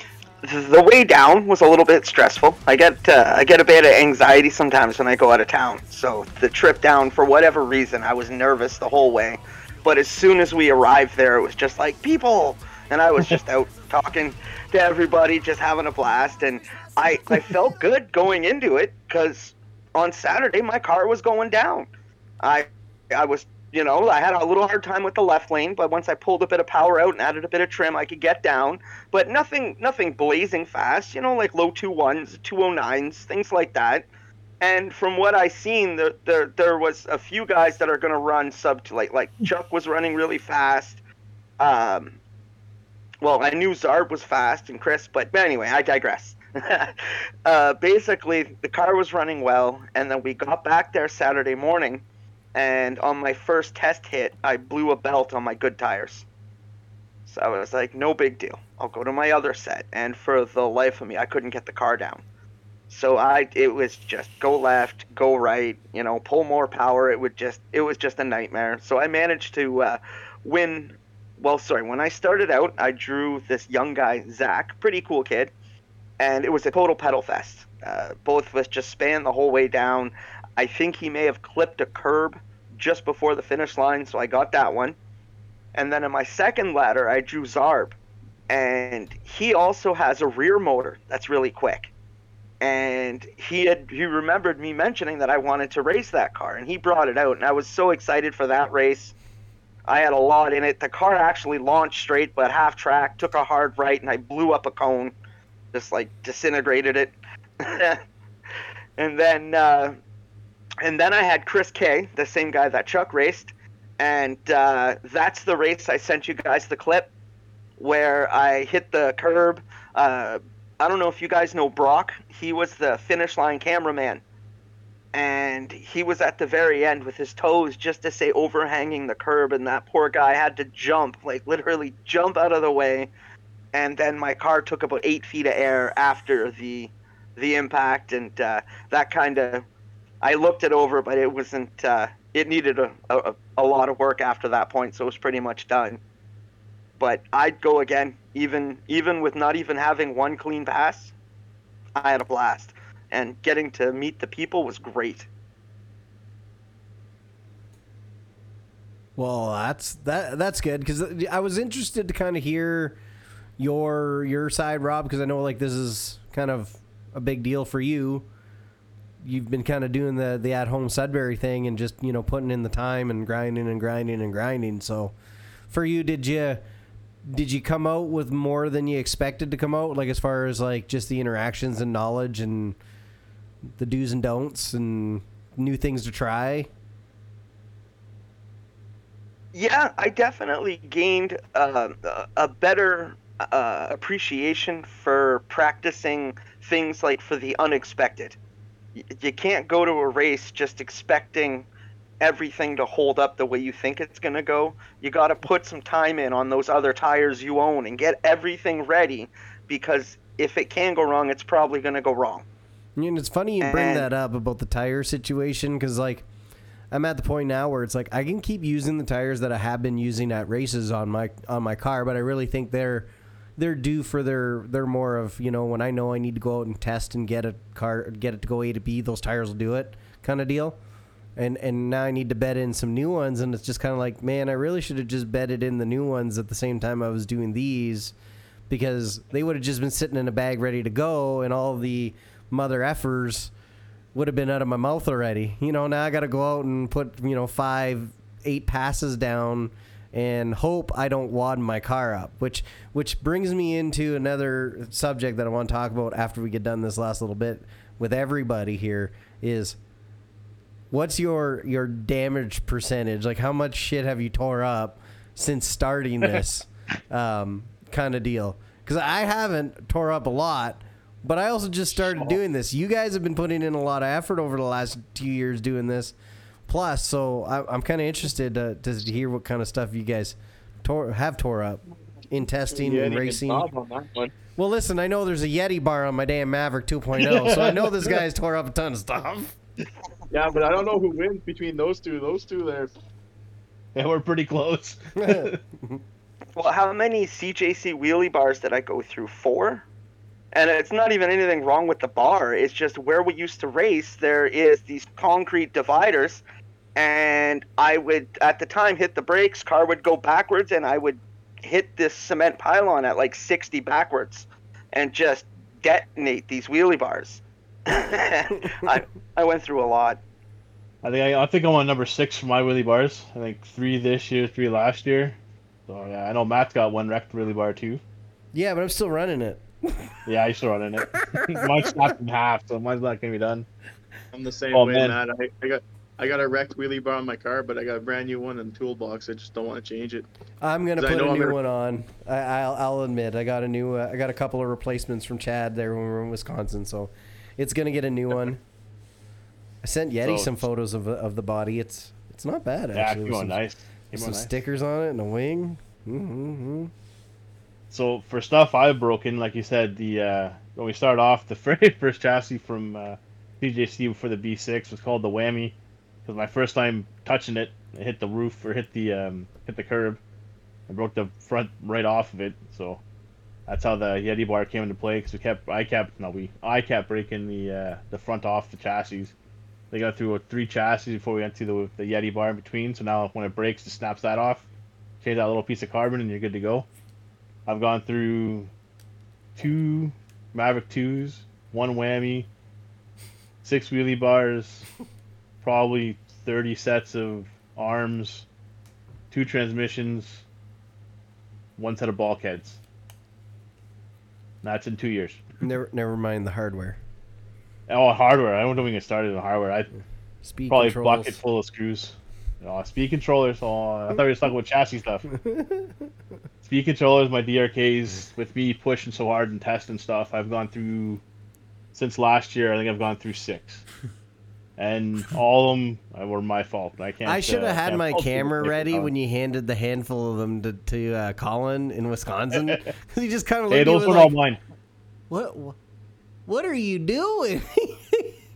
the way down was a little bit stressful. I get uh, I get a bit of anxiety sometimes when I go out of town. So the trip down, for whatever reason, I was nervous the whole way. But as soon as we arrived there, it was just like people, and I was just out talking to everybody, just having a blast. And I I felt good going into it because on Saturday my car was going down. I I was you know, I had a little hard time with the left lane, but once I pulled a bit of power out and added a bit of trim, I could get down. But nothing, nothing blazing fast. You know, like low two ones, two oh nines, things like that. And from what I seen, there, there, there was a few guys that are going to run sub to like, like Chuck was running really fast. Um, well, I knew Zarb was fast and Chris, but, but anyway, I digress. uh, basically, the car was running well, and then we got back there Saturday morning, and on my first test hit, I blew a belt on my good tires. So I was like, no big deal. I'll go to my other set, and for the life of me, I couldn't get the car down. So I, it was just go left, go right, you know, pull more power. It would just, it was just a nightmare. So I managed to uh, win. Well, sorry, when I started out, I drew this young guy, Zach, pretty cool kid, and it was a total pedal fest. Uh, both of us just span the whole way down. I think he may have clipped a curb just before the finish line, so I got that one. And then in my second ladder, I drew Zarb, and he also has a rear motor that's really quick. And he had he remembered me mentioning that I wanted to race that car, and he brought it out, and I was so excited for that race. I had a lot in it. The car actually launched straight, but half track, took a hard right, and I blew up a cone, just like disintegrated it. and then uh, and then I had Chris K, the same guy that Chuck raced, and uh, that's the race I sent you guys the clip where I hit the curb. Uh, I don't know if you guys know Brock. He was the finish line cameraman, and he was at the very end with his toes just to say overhanging the curb, and that poor guy had to jump, like literally jump out of the way, and then my car took about eight feet of air after the the impact, and uh, that kind of I looked it over, but it wasn't. Uh, it needed a, a a lot of work after that point, so it was pretty much done. But I'd go again, even even with not even having one clean pass. I had a blast, and getting to meet the people was great.
Well, that's that that's good because I was interested to kind of hear your your side, Rob, because I know like this is kind of a big deal for you. You've been kind of doing the the at home Sudbury thing and just you know putting in the time and grinding and grinding and grinding. So, for you, did you did you come out with more than you expected to come out? Like as far as like just the interactions and knowledge and the do's and don'ts and new things to try.
Yeah, I definitely gained uh, a better uh, appreciation for practicing things like for the unexpected. You can't go to a race just expecting everything to hold up the way you think it's going to go. You got to put some time in on those other tires you own and get everything ready because if it can go wrong, it's probably going to go wrong.
And it's funny you bring
And-
that up about the tire situation because, like, I'm at the point now where it's like I can keep using the tires that I have been using at races on my on my car, but I really think they're they're due for their they're more of you know when I know I need to go out and test and get a car get it to go A to B, those tires will do it kind of deal. And and now I need to bed in some new ones, and it's just kind of like, man, I really should have just bedded in the new ones at the same time I was doing these because they would have just been sitting in a bag ready to go, and all the mother effers would have been out of my mouth already. You know, now I got to go out and put you know five, eight passes down, and hope I don't wad my car up. Which which brings me into another subject that I want to talk about after we get done this last little bit with everybody here is what's your your damage percentage? Like how much shit have you tore up since starting this um, kind of deal? Because I haven't tore up a lot, but I also just started doing this. You guys have been putting in a lot of effort over the last two years doing this. Plus, so I, I'm kind of interested to, to hear what kind of stuff you guys tore, have tore up in testing
Yeah,
and racing.
on.
Well, listen, I know there's a Yeti bar on my damn Maverick 2.0, so I know this guy's tore up a ton of stuff.
Yeah, but I don't know who wins between those two. Those two there.
Yeah, we're pretty close.
Well, how many CJC wheelie bars did I go through? Four? And it's not even anything wrong with the bar. It's just where we used to race, there is these concrete dividers. And I would, at the time, hit the brakes, car would go backwards, and I would hit this cement pylon at like 60 backwards and just detonate these wheelie bars. I, I went through a lot.
I think I, I think I'm on number six for my wheelie bars. I think three this year, three last year. So yeah, I know Matt's got one wrecked wheelie bar too.
Yeah, but I'm still running it.
Yeah, I still running it. mine's snapped in half, so mine's not gonna be done.
I'm the same
Oh,
way,
man.
Matt. I, I got I got a wrecked wheelie bar on my car, but I got a brand new one in the toolbox. I just don't want to change it.
I'm gonna
I
put a
know I'm
new
gonna-
one on. I, I'll, I'll admit, I got a new. Uh, I got a couple of replacements from Chad there when we were in Wisconsin, so it's gonna get a new one. I sent Yeti
So-
some photos of the- of the body. It's it's not bad
Yeah,
actually.
came
with
out
some,
nice.
with some
nice.
stickers on it and a wing. Mm-hmm.
So for stuff I've broken, like you said, the uh, when we start off, the very first chassis from uh, PJC for the B6 was called the Whammy, because my first time touching it, it hit the roof or hit the um, hit the curb, and broke the front right off of it. So that's how the Yeti bar came into play. Because we kept, I kept, no, we, I kept breaking the uh, the front off the chassis. They got through three chassis before we went to the the Yeti bar in between. So now when it breaks, it snaps that off. Change that little piece of carbon, and you're good to go. I've gone through two Maverick 2s, one whammy, six wheelie bars, probably 30 sets of arms, two transmissions, one set of bulkheads. That's in two years.
Never never mind the hardware.
Oh, hardware. I don't know when get started on hardware. I
Speed
probably bucket full of screws. Oh, speed controllers. Oh, I thought we were talking about chassis stuff. speed controllers, my DRKs, with me pushing so hard and testing stuff, I've gone through since last year. I think I've gone through six, and all of them were my fault. I can't.
I should
uh,
have had my camera ready when you handed the handful of them to, to uh, Colin in Wisconsin. he just kind of
Hey, those
me
weren't
like,
all mine.
what, what? Are you doing?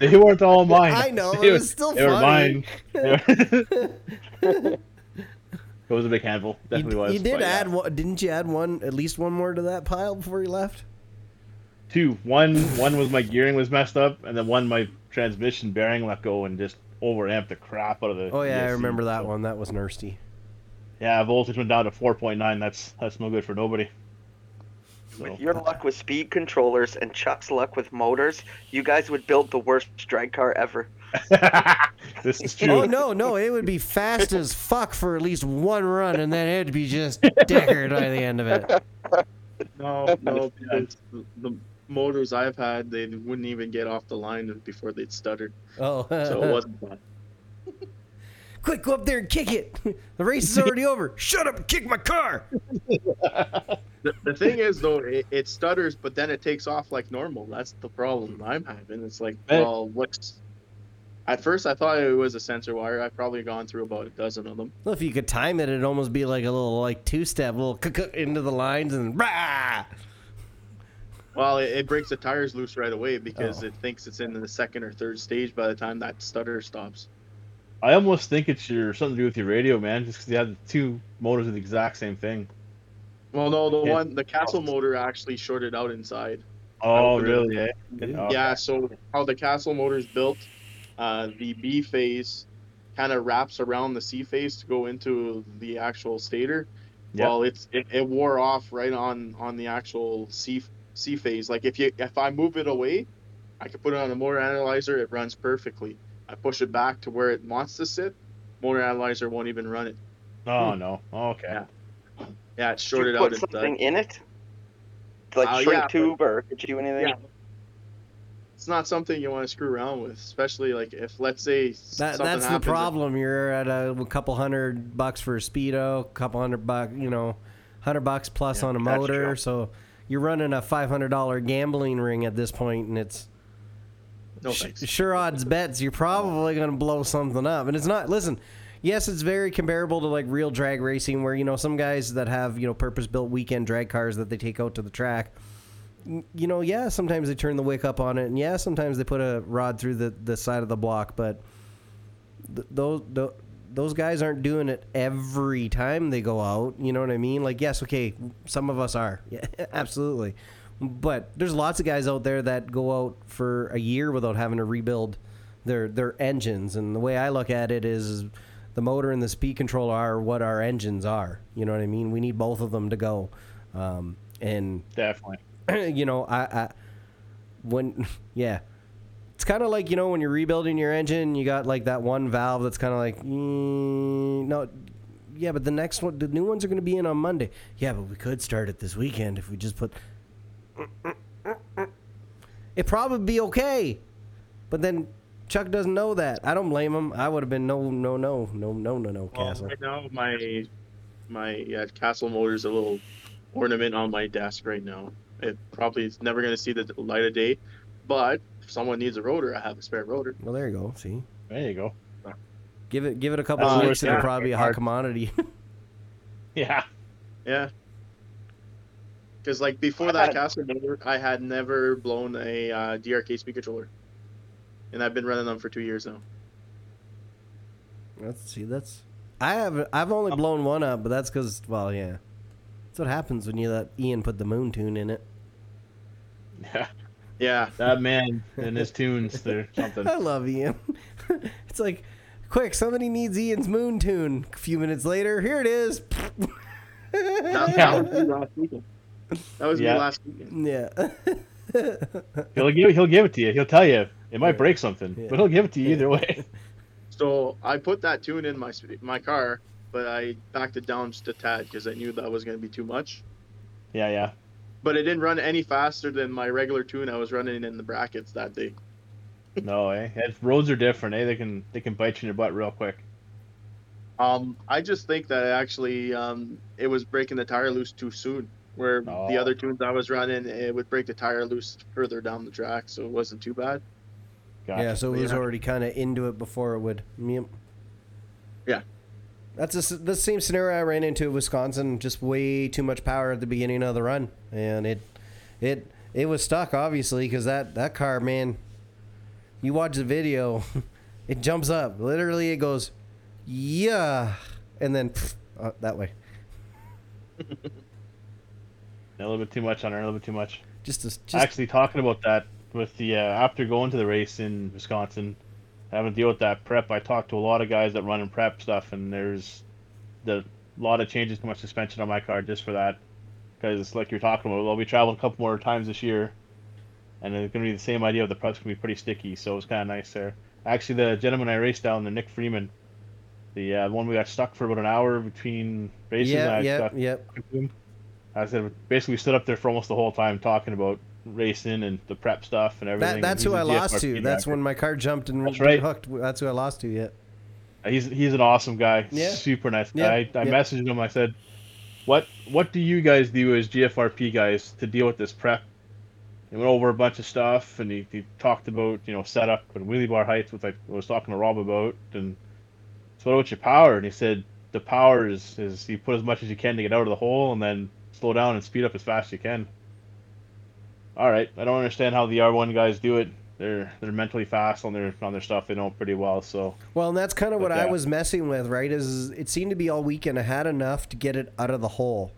They weren't all mine.
I know,
They
it
were-
was still fine.
they were mine. It was a big handful. Definitely
you,
was.
you did
but yeah.
add one, didn't you? Add one, at least one more to that pile before you left.
two. One one was my gearing was messed up, and then one my transmission bearing let go and just overamped the crap out of the.
Oh yeah, I remember that
So,
one. That was nasty.
Yeah, voltage went down to four point nine. That's that's no good for nobody. So,
With your luck with speed controllers and Chuck's luck with motors, you guys would build the worst drag car ever.
this is true.
Oh no, no, it would be fast as fuck for at least one run, and then it'd be just deckard by the end of it.
No, no, because the, the motors I've had, they wouldn't even get off the line before they'd stuttered.
Oh,
So it wasn't fun.
quick, go up there and kick it. The race is already over. Shut up and kick my car.
The, the thing is, though, it, it stutters, but then it takes off like normal. That's the problem I'm having. It's like, well, what's. At first, I thought it was a sensor wire. I've probably gone through about a dozen of them.
Well, if you could time it, it'd almost be like a little like two step, little into the lines and rah.
Well, it, it breaks the tires loose right away because
Oh.
it thinks it's in the second or third stage by the time that stutter stops.
I almost think it's your something to do with your radio, man. Just because you have the two motors of the exact same thing.
Well, no, the
Yeah.
one, the castle motor actually shorted out inside.
Oh,
it
really?
Yeah.
Yeah, so how the castle motor is built, uh, the B phase kind of wraps around the C phase to go into the actual stator.
Yep.
Well, it's it, it wore off right on on the actual C C phase. Like if you if I move it away, I can put it on a motor analyzer. It runs perfectly. I push it back to where it wants to sit. Motor analyzer won't even run it.
Oh no. Okay.
Yeah. Yeah, it's
Did
shorted
you
out
put
inside.
something in it? Like
Uh,
shrink
yeah, but-
tube or could you do anything?
Yeah. It's not something you want to screw around with, especially like if let's say
That,
something
that's the
happens.
problem. You're at a, a couple hundred bucks for a speedo, couple hundred bucks, you know, hundred bucks plus
Yeah,
on a motor. So you're running a five hundred dollar gambling ring at this point, and it's
No
sh- sure odds bets you're probably going to blow something up. And it's not. Listen, yes, it's very comparable to like real drag racing, where you know some guys that have you know purpose built weekend drag cars that they take out to the track. You know, yeah, sometimes they turn the wick up on it, and yeah, sometimes they put a rod through the, the side of the block, but th- those th- those guys aren't doing it every time they go out. You know what I mean? Like, yes, okay, some of us are, yeah, absolutely, but there's lots of guys out there that go out for a year without having to rebuild their their engines. And the way I look at it is, the motor and the speed control are what our engines are. You know what I mean? We need both of them to go. Um, and
Definitely.
you know, I, I when yeah, it's kind of like you know when you're rebuilding your engine, you got like that one valve that's kind of like mm, no, yeah, but the next one, the new ones are going to be in on Monday. Yeah, but we could start it this weekend if we just put. It probably be okay, but then Chuck doesn't know that. I don't blame him. I would have been no, no, no, no, no, no, no,
Well,
Castle.
right now, my my yeah, Castle Motors a little ornament on my desk right now. It probably is never going to see the light of day, but if someone needs a rotor, I have a spare rotor.
Well, there you go. See,
There you go.
give it, give it a couple
That's
of
worth
weeks,
it.
it'll probably be a hot
Hard.
commodity.
Yeah.
Yeah. Because like before
I
that
had-
Castle motor, I had never blown a uh, DRK speed controller, and I've been running them for two years now.
Let's see. That's I have. I've only blown one up, but that's because well, yeah. That's what happens when you let Ian put the moon tune in it.
Yeah.
Yeah,
That man and his tunes, they're something.
I love Ian. it's like, quick, somebody needs Ian's moon tune. A few minutes later, here it is.
that, that was me last weekend. That was
Yeah.
me last weekend.
yeah.
He'll give he'll give it to you. He'll tell you it might break something,
Yeah.
but he'll give it to you either way.
So I put that tune in my my car, but I backed it down just a tad because I knew that was going to be too much.
Yeah, yeah.
But it didn't run any faster than my regular tune I was running in the brackets that day.
No, eh? And roads are different, eh? They can they can bite you in your butt real quick.
Um, I just think that actually um, it was breaking the tire loose too soon. Where the
Oh.
other tunes I was running, it would break the tire loose further down the track, so it wasn't too bad.
Gotcha.
Yeah, so it was
Yeah.
already kind of into it before it would. Yep.
Yeah.
That's the the same scenario I ran into at Wisconsin. Just way too much power at the beginning of the run, and it, it, it was stuck obviously because that that car, man. You watch the video, it jumps up. Literally, it goes, yeah, and then uh, that way.
a little bit too much on her, a little bit too much.
Just to, just
Actually, talking about that with the uh, after going to the race in Wisconsin, having to deal with that prep, I talked to a lot of guys that run and prep stuff, and there's the lot of changes to my suspension on my car just for that, because it's like you're talking about, well, we traveled a couple more times this year, and it's gonna be the same idea. The prep's gonna be pretty sticky, so it's kind of nice there. Actually, the gentleman I raced down there, Nick Freeman, the uh, one we got stuck for about an hour between races, and
yeah, yeah, yeah.
I said basically we stood up there for almost the whole time talking about racing and the prep stuff and everything.
That, that's who I lost to. That's when my car jumped and
That's right.
hooked. That's who I lost to. Yeah.
he's he's an awesome guy.
Yeah.
Super nice
Yeah,
guy. I, I
yeah.
messaged him. I said, "What what do you guys do as GFRP guys to deal with this prep?" He went over a bunch of stuff and he, he talked about you know setup and wheelie bar heights, which I was talking to Rob about, and so what about your power? And he said the power is is you put as much as you can to get out of the hole and then slow down and speed up as fast as you can. All right, I don't understand how the R1 guys do it. They're they're mentally fast on their on their stuff. They know pretty well. So
Well, and that's kind of what
But,
I was messing with, right? Is it seemed to be all weekend I had enough to get it out of the hole.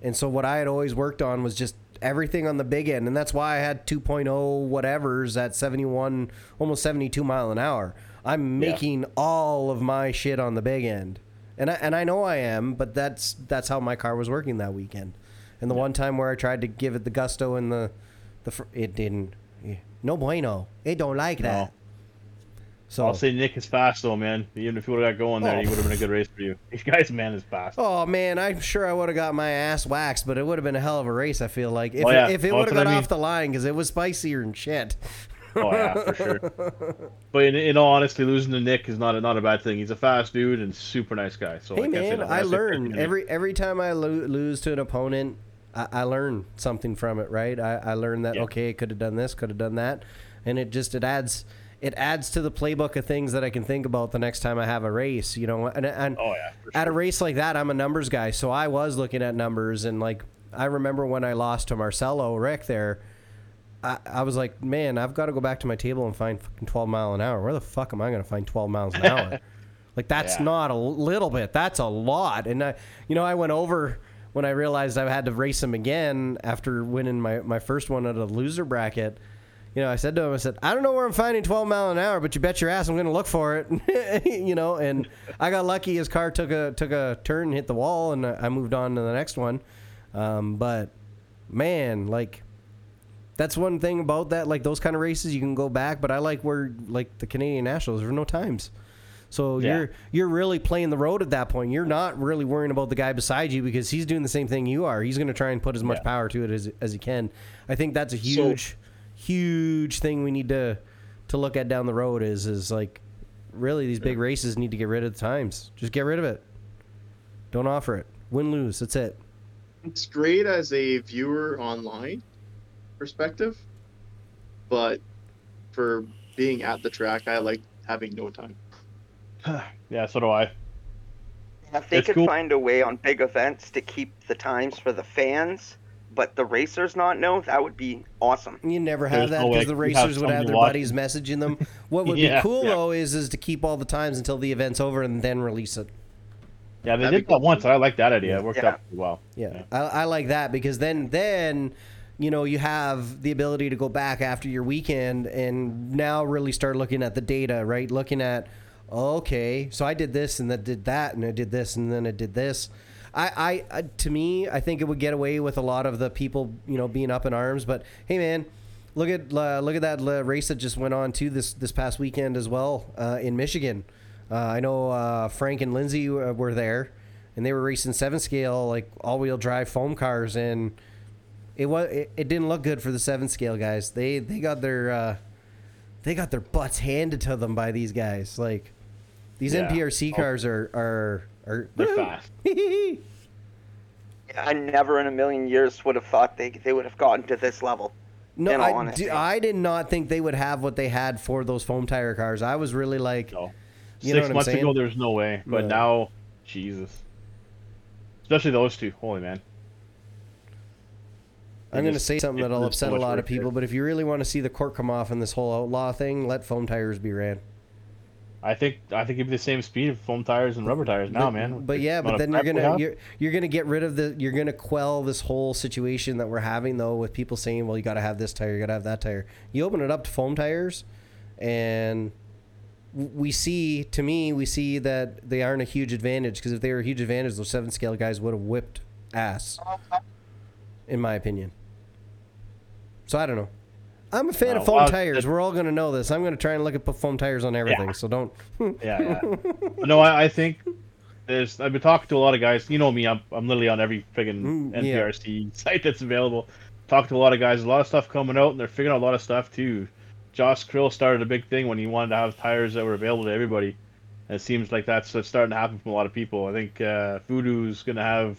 And so what I had always worked on was just everything on the big end, and that's why I had 2.0 whatever's at 71 almost 72 mile an hour. I'm
Yeah.
making all of my shit on the big end. And I, and I know I am, but that's that's how my car was working that weekend. And the one time where I tried to give it the gusto and the the fr- it didn't eh, no bueno. It don't like that. So
I'll say Nick is fast though, man. Even if he would have got going there,
Oh.
he would have been a good race for you. This guy's man is fast.
Oh man, I'm sure I would have got my ass waxed, but it would have been a hell of a race. I feel like if
Oh, yeah.
it, if it
Oh,
would have got
I
off the line because it was spicier and shit.
Oh yeah, for sure. But in, in all honesty, losing to Nick is not a, not a bad thing. He's a fast dude and super nice guy. So
Hey
I
man. I learn every every time I lo- lose to an opponent. I, I learn something from it, right? I, I learn that
Yeah.
okay, could have done this, could have done that, and it just it adds it adds to the playbook of things that I can think about the next time I have a race. You know, and, and
Oh yeah, for
at a race like that, I'm a numbers guy, so I was looking at numbers and like I remember when I lost to Marcelo Rick there. I, I was like, man, I've got to go back to my table and find fucking 12 mile an hour. Where the fuck am I going to find 12 miles an hour? like that's
Yeah.
not a little bit. That's a lot. And I, you know, I went over when I realized I had to race him again after winning my, my first one of the loser bracket. You know, I said to him, I said, I don't know where I'm finding 12 mile an hour, but you bet your ass I'm going to look for it. you know, and I got lucky. His car took a took a turn, hit the wall, and I moved on to the next one. Um, but man, like that's one thing about that. Like those kind of races, you can go back. But I like where like the Canadian Nationals, there are no times. So
Yeah.
you're you're really playing the road at that point. You're not really worrying about the guy beside you because he's doing the same thing you are. He's going to try and put as much
Yeah.
power to it as as he can. I think that's a huge, huge thing we need to to look at down the road is is like really these big races need to get rid of the times. Just get rid of it. Don't offer it. Win lose. That's it.
It's great as a viewer online perspective, but for being at the track, I like having no time.
yeah, so do I.
If they
It's
could
cool.
find a way on big events to keep the times for the fans, but the racers not know, that would be awesome.
You never have
There's
that
no
because the
you have
racers would have their
watching.
buddies messaging them. What would
Yeah,
be cool
yeah.
though is is to keep all the times until the event's over and then release it.
Yeah, they
That'd
did that
cool.
once. I like that idea. It worked
Yeah.
out pretty well.
Yeah, I, I like that because then then you know you have the ability to go back after your weekend and now really start looking at the data, right? Looking at okay, so I did this and that did that and I did this and then I did this. I, I, to me, I think it would get away with a lot of the people, you know, being up in arms. But hey, man, look at uh, look at that race that just went on too this this past weekend as well uh, in Michigan. Uh, I know uh, Frank and Lindsay uh, were there, and they were racing seven scale like all wheel drive foam cars, and it was it, it didn't look good for the seven scale guys. They they got their uh, they got their butts handed to them by these guys. Like these
Yeah.
NPRC
Oh.
cars are are are
They're fast.
I never in a million years would have thought they, they would have gotten to this level.
No,
in all
I,
honesty.
d- I did not think they would have what they had for those foam tire cars. I was really like,
So,
You know
six
what I'm
months ago, there's no way, but
No.
now, Jesus. Especially those two. Holy man.
I'm going to say something that'll
there's so
upset a lot of
work there.
people, but if you really want to see the court come off in this whole outlaw thing, let foam tires be ran.
I think I think it'd be the same speed of foam tires and rubber tires now,
but,
man.
But yeah, but then you're gonna you're you're gonna get rid of the you're gonna quell this whole situation that we're having though with people saying, well, you got to have this tire, you got to have that tire. You open it up to foam tires, and we see to me we see that they aren't a huge advantage because if they were a huge advantage, those seven scale guys would have whipped ass, in my opinion. So I don't know. I'm a fan
No,
of foam
well,
tires. We're all gonna know this. I'm gonna try and look at foam tires on everything.
Yeah.
So don't.
Yeah, yeah. No, I, I think there's. I've been talking to a lot of guys. You know me. I'm I'm literally on every friggin'
Mm, yeah.
NPRC site that's available. Talk to a lot of guys. A lot of stuff coming out, and they're figuring out a lot of stuff too. Josh Krill started a big thing when he wanted to have tires that were available to everybody. And it seems like that's, that's starting to happen from a lot of people. I think uh, Voodoo's gonna have.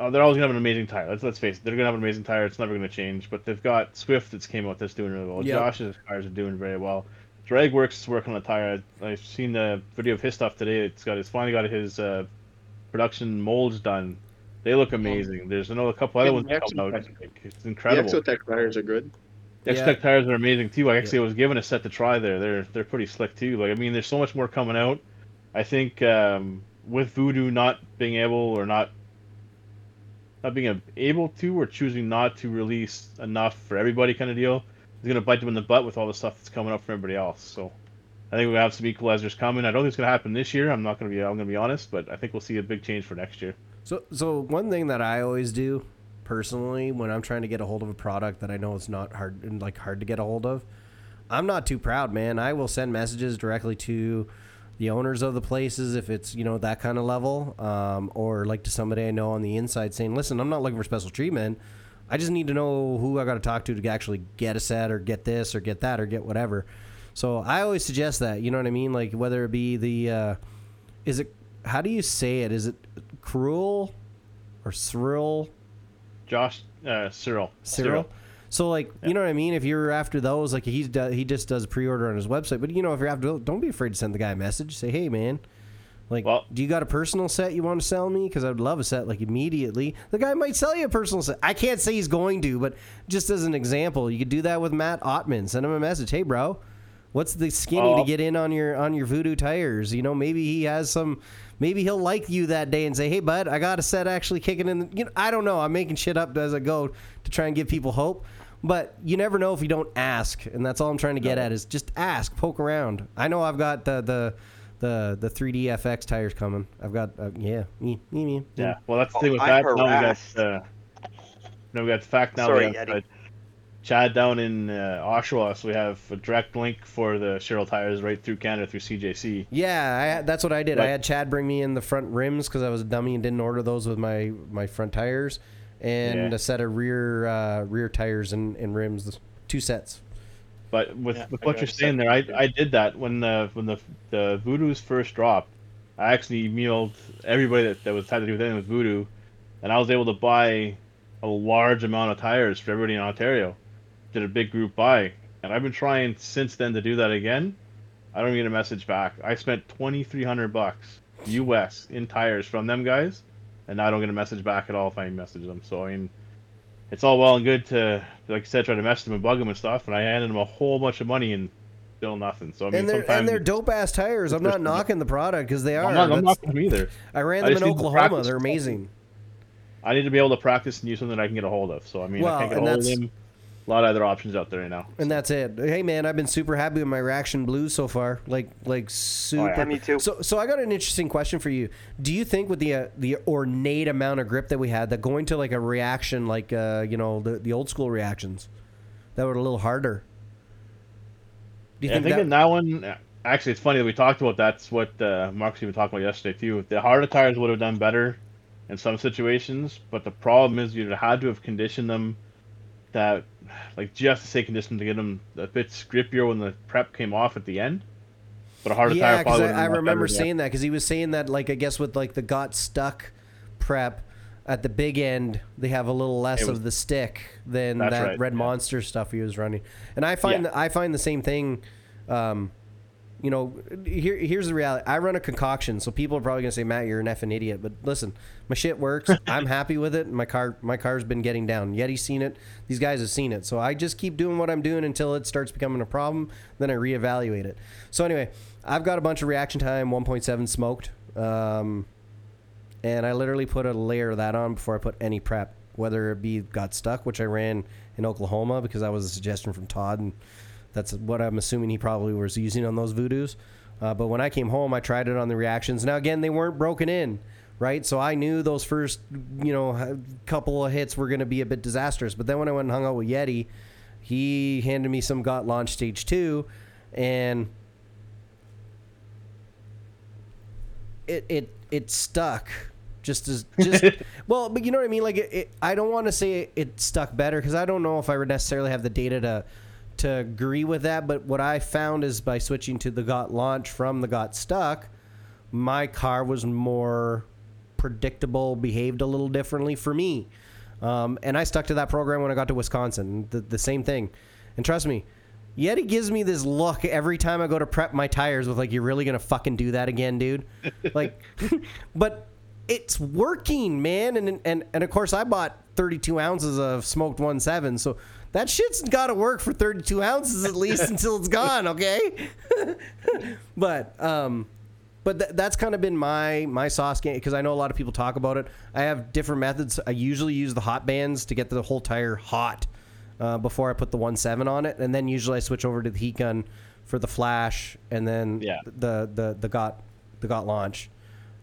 Oh, they're always gonna have an amazing tire. Let's let's face it. They're gonna have an amazing tire. It's never gonna change. But they've got Swift that's came out that's doing really well.
Yep.
Josh's cars are doing very well. Dragworks is working on the tire. I- I've seen the video of his stuff today. It's got it's finally got his uh, production molds done. They look amazing. There's another couple other
Yeah,
ones
the
that out.
Exotec-
It's
The
incredible.
Exotec tires are good.
The
Yeah.
Tires are amazing too. I actually was given a set to try there. They're they're pretty slick too. Like I mean, there's so much more coming out. I think um, with Voodoo not being able or not not being able to or choosing not to release enough for everybody kind of deal is gonna bite them in the butt with all the stuff that's coming up for everybody else. So I think we have some equalizers coming. I don't think it's gonna happen this year. I'm not gonna be I'm gonna be honest, but I think we'll see a big change for next year.
So, so one thing that I always do personally when I'm trying to get a hold of a product that I know it's not hard like hard to get a hold of, I'm not too proud, man. I will send messages directly to the owners of the places if it's you know that kind of level, um, or like to somebody I know on the inside saying, "Listen, I'm not looking for special treatment. I just need to know who I got to talk to to actually get a set or get this or get that or get whatever." So I always suggest that. You know what I mean? Like whether it be the, uh, is it how do you say it? Is it cruel or Cyril?
Josh uh, Cyril
Cyril. So like you know what I mean? If you're after those, like he's do, he just does pre-order on his website. But you know if you're after, those, don't be afraid to send the guy a message. Say hey man, like
Well-
do you got a personal set you want to sell me? Because I would love a set like immediately. The guy might sell you a personal set. I can't say he's going to, but just as an example, you could do that with Matt Ottman. Send him a message. Hey bro, what's the skinny to get in on your on your Voodoo tires? You know maybe he has some. Maybe he'll like you that day and say, "Hey, bud, I got a set actually kicking in." The, you know, I don't know. I'm making shit up as I go to try and give people hope, but you never know if you don't ask, and that's all I'm trying to get at is just ask, poke around. I know I've got the the the the 3D FX tires coming. I've got uh, yeah, me me me.
Yeah, well, that's the thing with
I'm
that. Now we got, uh, now we got the fact now
Sorry,
we have
Eddie.
uh, Chad down in uh, Oshawa, so we have a direct link for the Cheryl tires right through Canada through CJC.
Yeah, I, that's what I did. I had Chad bring me in the front rims because I was a dummy and didn't order those with my my front tires, and
Yeah.
a set of rear uh, rear tires and, and rims, two sets.
But with,
Yeah,
with what you're saying there, I, I did that when the when the the Voodoo's first dropped. I actually emailed everybody that, that was had to do with anything with Voodoo, and I was able to buy a large amount of tires for everybody in Ontario. Did a big group buy, and I've been trying since then to do that again. I don't get a message back. I spent twenty three hundred bucks U.S. in tires from them guys, and I don't get a message back at all if I message them. So I mean, it's all well and good to, like I said, try to message them and bug them and stuff. And I handed them a whole bunch of money and still nothing. So I mean,
and they're and they're dope ass tires. I'm not knocking the product because they are.
I'm not, I'm not them either.
I ran them
just
in Oklahoma. They're amazing.
I need to be able to practice and use something that I can get a hold of. So I mean,
Well,
I can't get a hold of them. A lot of other options out there right now.
And that's it. Hey man, I've been super happy with my reaction blues so far. Like like super.
yeah.
Me too.
So so I got an interesting question for you. Do you think with the uh, the ornate amount of grip that we had, that going to like a reaction like uh, you know the the old school reactions, that were a little harder? Do you
Yeah, I
think
think
that?
in that one, actually, it's funny that we talked about that's what uh, Mark's even talking about yesterday too. The harder tires would have done better in some situations, but the problem is you'd had to have conditioned them that, like, just to say condition to get him a bit grippier when the prep came off at the end. But a harder
yeah,
tire probably
I, I remember saying that because he was saying that like I guess with like the got stuck prep at the big end they have a little less
was-
of the stick than that
right,
red
yeah.
monster stuff he was running and i find
Yeah.
i find the same thing um you know here, here's the reality. I run a concoction so people are probably going to say matt you're an effing idiot. But listen my shit works. I'm happy with it. My car my car's been getting down. Yeti's seen it. These guys have seen it. So i just keep doing what i'm doing until it starts becoming a problem. Then i reevaluate it. So anyway i've got a bunch of reaction time 1.7 smoked. Um, and I literally put a layer of that on before I put any prep, whether it be got stuck, which I ran in Oklahoma because that was a suggestion from Todd, and that's what I'm assuming he probably was using on those voodoos. Uh, but when I came home, I tried it on the reactions. Now again, they weren't broken in, right? So I knew those first, you know, couple of hits were going to be a bit disastrous. But then when I went and hung out with Yeti, he handed me some got launch stage two, and it it it stuck just as just well but you know what i mean like it, it, i don't want to say it, it stuck better because i don't know if i would necessarily have the data to to agree with that but what i found is by switching to the got launch from the got stuck my car was more predictable behaved a little differently for me um, and i stuck to that program when i got to wisconsin the, the same thing and trust me yet Yeti gives me this look every time I go to prep my tires with like, you're really gonna fucking do that again, dude? like, but it's working, man. And and and of course, I bought 32 ounces of smoked 1.7, so that shit's got to work for 32 ounces at least until it's gone, okay? but um, but th- that's kind of been my my sauce game because I know a lot of people talk about it. I have different methods. I usually use the hot bands to get the whole tire hot uh, before I put the 1.7 on it, and then usually I switch over to the heat gun for the flash, and then
Yeah.
the the the got the got launch.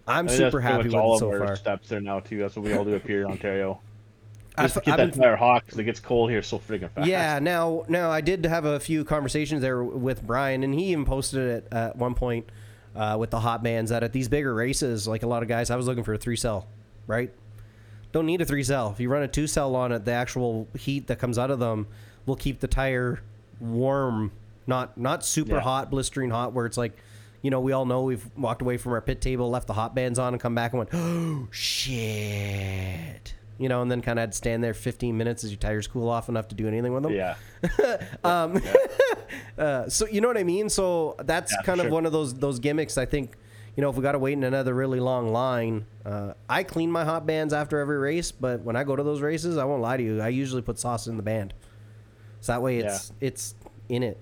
I'm super happy with
all
it
of our
far.
steps there now too. That's what we all do up here in Ontario. Just to get
I've
that
been-
tire hot because it gets cold here so friggin' fast.
Yeah, now now I did have a few conversations there with Brian, and he even posted it at one point uh, with the hot bands that at these bigger races, like a lot of guys, I was looking for a three cell, right? Don't need a three cell. If you run a two cell on it, the actual heat that comes out of them will keep the tire warm, not not super
Yeah.
hot, blistering hot, where it's like. You know, we all know we've walked away from our pit table, left the hot bands on, and come back and went, "Oh shit!" You know, and then kind of had to stand there 15 minutes as your tires cool off enough to do anything with them.
Yeah.
Um, uh, so you know what I mean. So that's
Yeah,
kind of
sure.
one of those those gimmicks. I think you know if we got to wait in another really long line, uh, I clean my hot bands after every race. But when I go to those races, I won't lie to you. I usually put sauce in the band, so that way it's it's in it.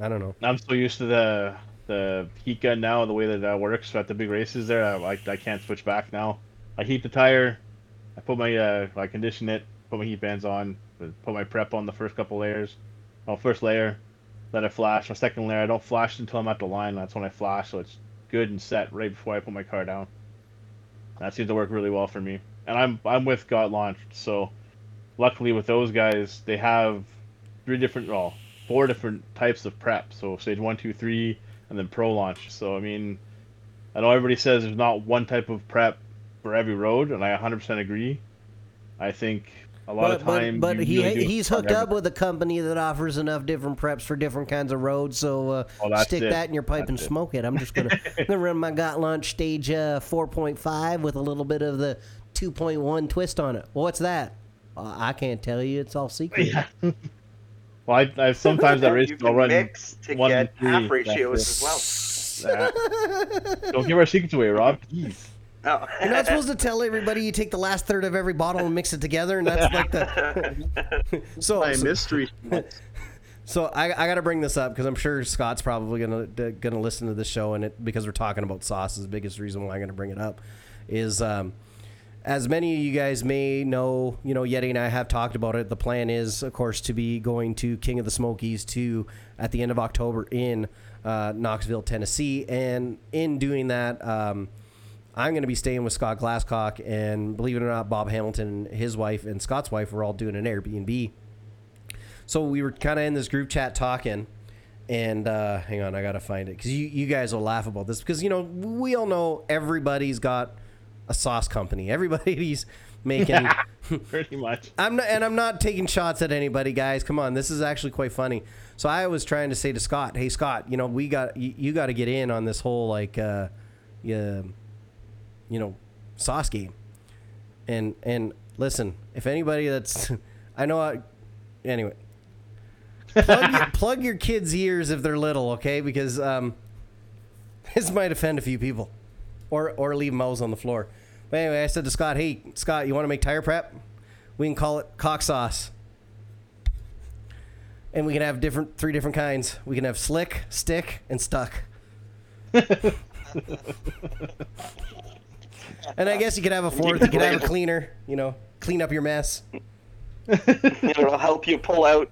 I don't know.
I'm so used to the the heat gun now, the way that that works at the big races. There, I, I, I can't switch back now. I heat the tire, I put my uh, I condition it, put my heat bands on, put my prep on the first couple layers, well, first layer, then I flash. My second layer, I don't flash until I'm at the line. That's when I flash, so it's good and set right before I put my car down. That seems to work really well for me. And I'm I'm with Got Launched, so luckily with those guys, they have three different, well, four different types of prep. So stage one, two, three, and then pro launch. So I mean, I know everybody says there's not one type of prep for every road, and I 100% agree. I think a lot
but,
of time.
but, but he
really
he's hooked up with a company that offers enough different preps for different kinds of roads. So uh,
Oh,
stick
it.
that in your pipe and
That's it.
smoke it. I'm just gonna, gonna run my Got Launch Stage uh, 4.5 with a little bit of the 2.1 twist on it. What's that? Uh, I can't tell you. It's all secret.
Yeah. well, I, I sometimes at race
you
I'll
can
run
mix to
one
get
three.
half ratios as well.
Don't give our secrets away, Rob. Jeez.
Oh.
You're not supposed to tell everybody you take the last third of every bottle and mix it together, and that's like the. so,
My
so,
mystery.
so I, I got to bring this up because I'm sure Scott's probably gonna d- gonna listen to this show, and it because we're talking about sauce is the biggest reason why I'm gonna bring it up. Is um, as many of you guys may know, you know, Yeti and I have talked about it. The plan is, of course, to be going to King of the Smokies to at the end of October in uh, Knoxville, Tennessee, and in doing that. Um, I'm going to be staying with Scott Glasscock, and believe it or not, Bob Hamilton, his wife, and Scott's wife were all doing an Airbnb. So we were kind of in this group chat talking, and uh, hang on, I got to find it because you, you guys will laugh about this because you know we all know everybody's got a sauce company. Everybody's making.
Pretty much.
I'm not, and I'm not taking shots at anybody, guys. Come on, this is actually quite funny. So I was trying to say to Scott, "Hey, Scott, you know we got you, you got to get in on this whole like, uh, yeah, you know, sauce game." And and listen, if anybody that's, I know, I, anyway, plug your, plug your kids' ears if they're little, okay? Because um, this might offend a few people, or or leave mouths on the floor. But anyway, I said to Scott, "Hey, Scott, you want to make tire prep? We can call it cock sauce, and we can have different three different kinds. We can have slick, stick, and stuck." And I guess you could have a fourth. You could have a cleaner. You know, clean up your mess.
It'll help you pull out.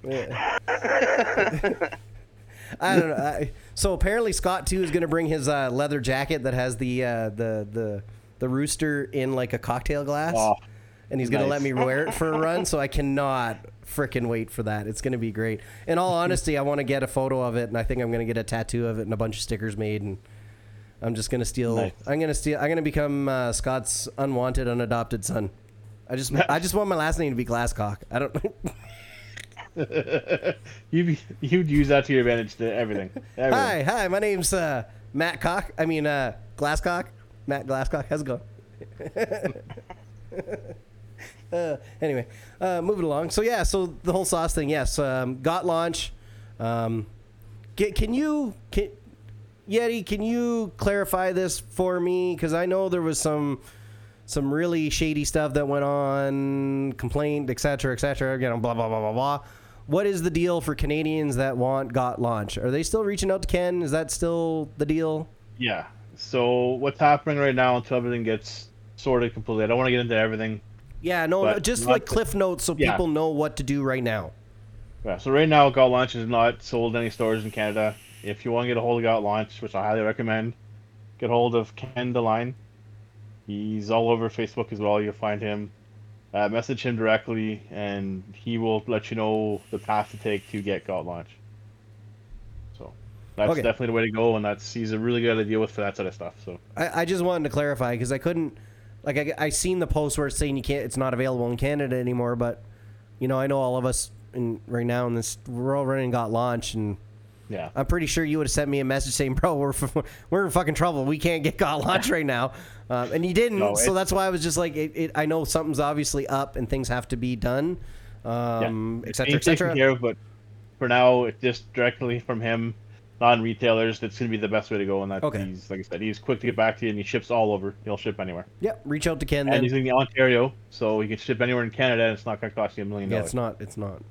I don't know. I, so apparently Scott too is going to bring his uh, leather jacket that has the uh, the the the rooster in like a cocktail glass,
Oh,
and he's going to let me wear it for a run. So I cannot freaking wait for that. It's going to be great. In all honesty, I want to get a photo of it, and I think I'm going to get a tattoo of it and a bunch of stickers made, and I'm just going to steal.
Nice.
I'm going to steal. I'm going to become uh, Scott's unwanted, unadopted son. I just I just want my last name to be Glasscock. I don't.
you you'd use that to your advantage to everything. everything.
Hi, hi. My name's uh, Matt Cock. I mean, uh, Glasscock. Matt Glasscock. How's it going? uh, anyway, uh, moving along. So yeah, so the whole sauce thing. Yes, um, got launch. Um, can, can you can Yeti? Can you clarify this for me? Because I know there was some some really shady stuff that went on, complaint, etc., etc. You know, blah blah blah blah blah. What is the deal for Canadians that want Got Launch? Are they still reaching out to Ken? Is that still the deal?
Yeah. So what's happening right now until everything gets sorted completely? I don't want to get into everything.
Yeah, no, no, just like
the-
cliff notes so
Yeah.
people know what to do right now.
Yeah. So right now, Got Launch is not sold in any stores in Canada. If you want to get a hold of Got Launch, which I highly recommend, get hold of Ken DeLine. He's all over Facebook as well. You'll find him. Uh, message him directly, and he will let you know the path to take to get Got Launch. So that's
Okay.
definitely the way to go, and that's he's a really good to deal with for that sort of stuff. So
I, I just wanted to clarify because I couldn't, like, I, I seen the post where it's saying you can't, it's not available in Canada anymore. But, you know, I know all of us in right now in this, we're all running Got Launch, and
yeah.
I'm pretty sure you would have sent me a message saying, "Bro, we're f- we're in fucking trouble. We can't get Got Launch right now," um, and you didn't.
No,
so that's why I was just like, it, it, I know something's obviously up and things have to be done, um,
yeah.
et cetera, et cetera.
care but for now, it's just directly from him, non-retailers. That's going to be the best way to go. And that
Okay.
he's like I said, he's quick to get back to you, and he ships all over. He'll ship anywhere,
Yeah, reach out to Ken.
and
Then.
he's in Ontario, so he can ship anywhere in Canada, and it's not going to cost you a million dollars.
Yeah, it's not, it's not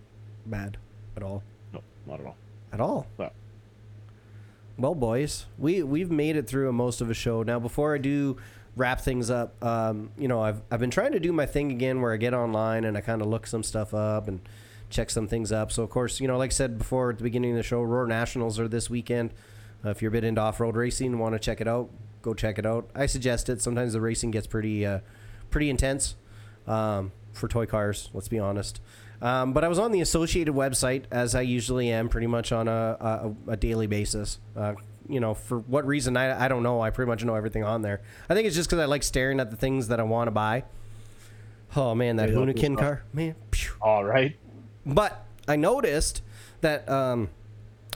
bad at all.
No, not at all.
At all.
No.
Well, boys, we we've made it through most of a show. Now, before I do wrap things up, um, you know, I've I've been trying to do my thing again, where I get online and I kind of look some stuff up and check some things up. So, of course, you know, like I said before at the beginning of the show, Roar Nationals are this weekend. Uh, if you're a bit into off-road racing, and want to check it out, go check it out. I suggest it. Sometimes the racing gets pretty uh, pretty intense um, for toy cars. Let's be honest. Um, but I was on the Associated website as I usually am, pretty much on a, a, a daily basis. Uh, you know, for what reason I, I don't know. I pretty much know everything on there. I think it's just because I like staring at the things that I want to buy. Oh man, that Hunikin car, man. phew.
All right.
But I noticed that um,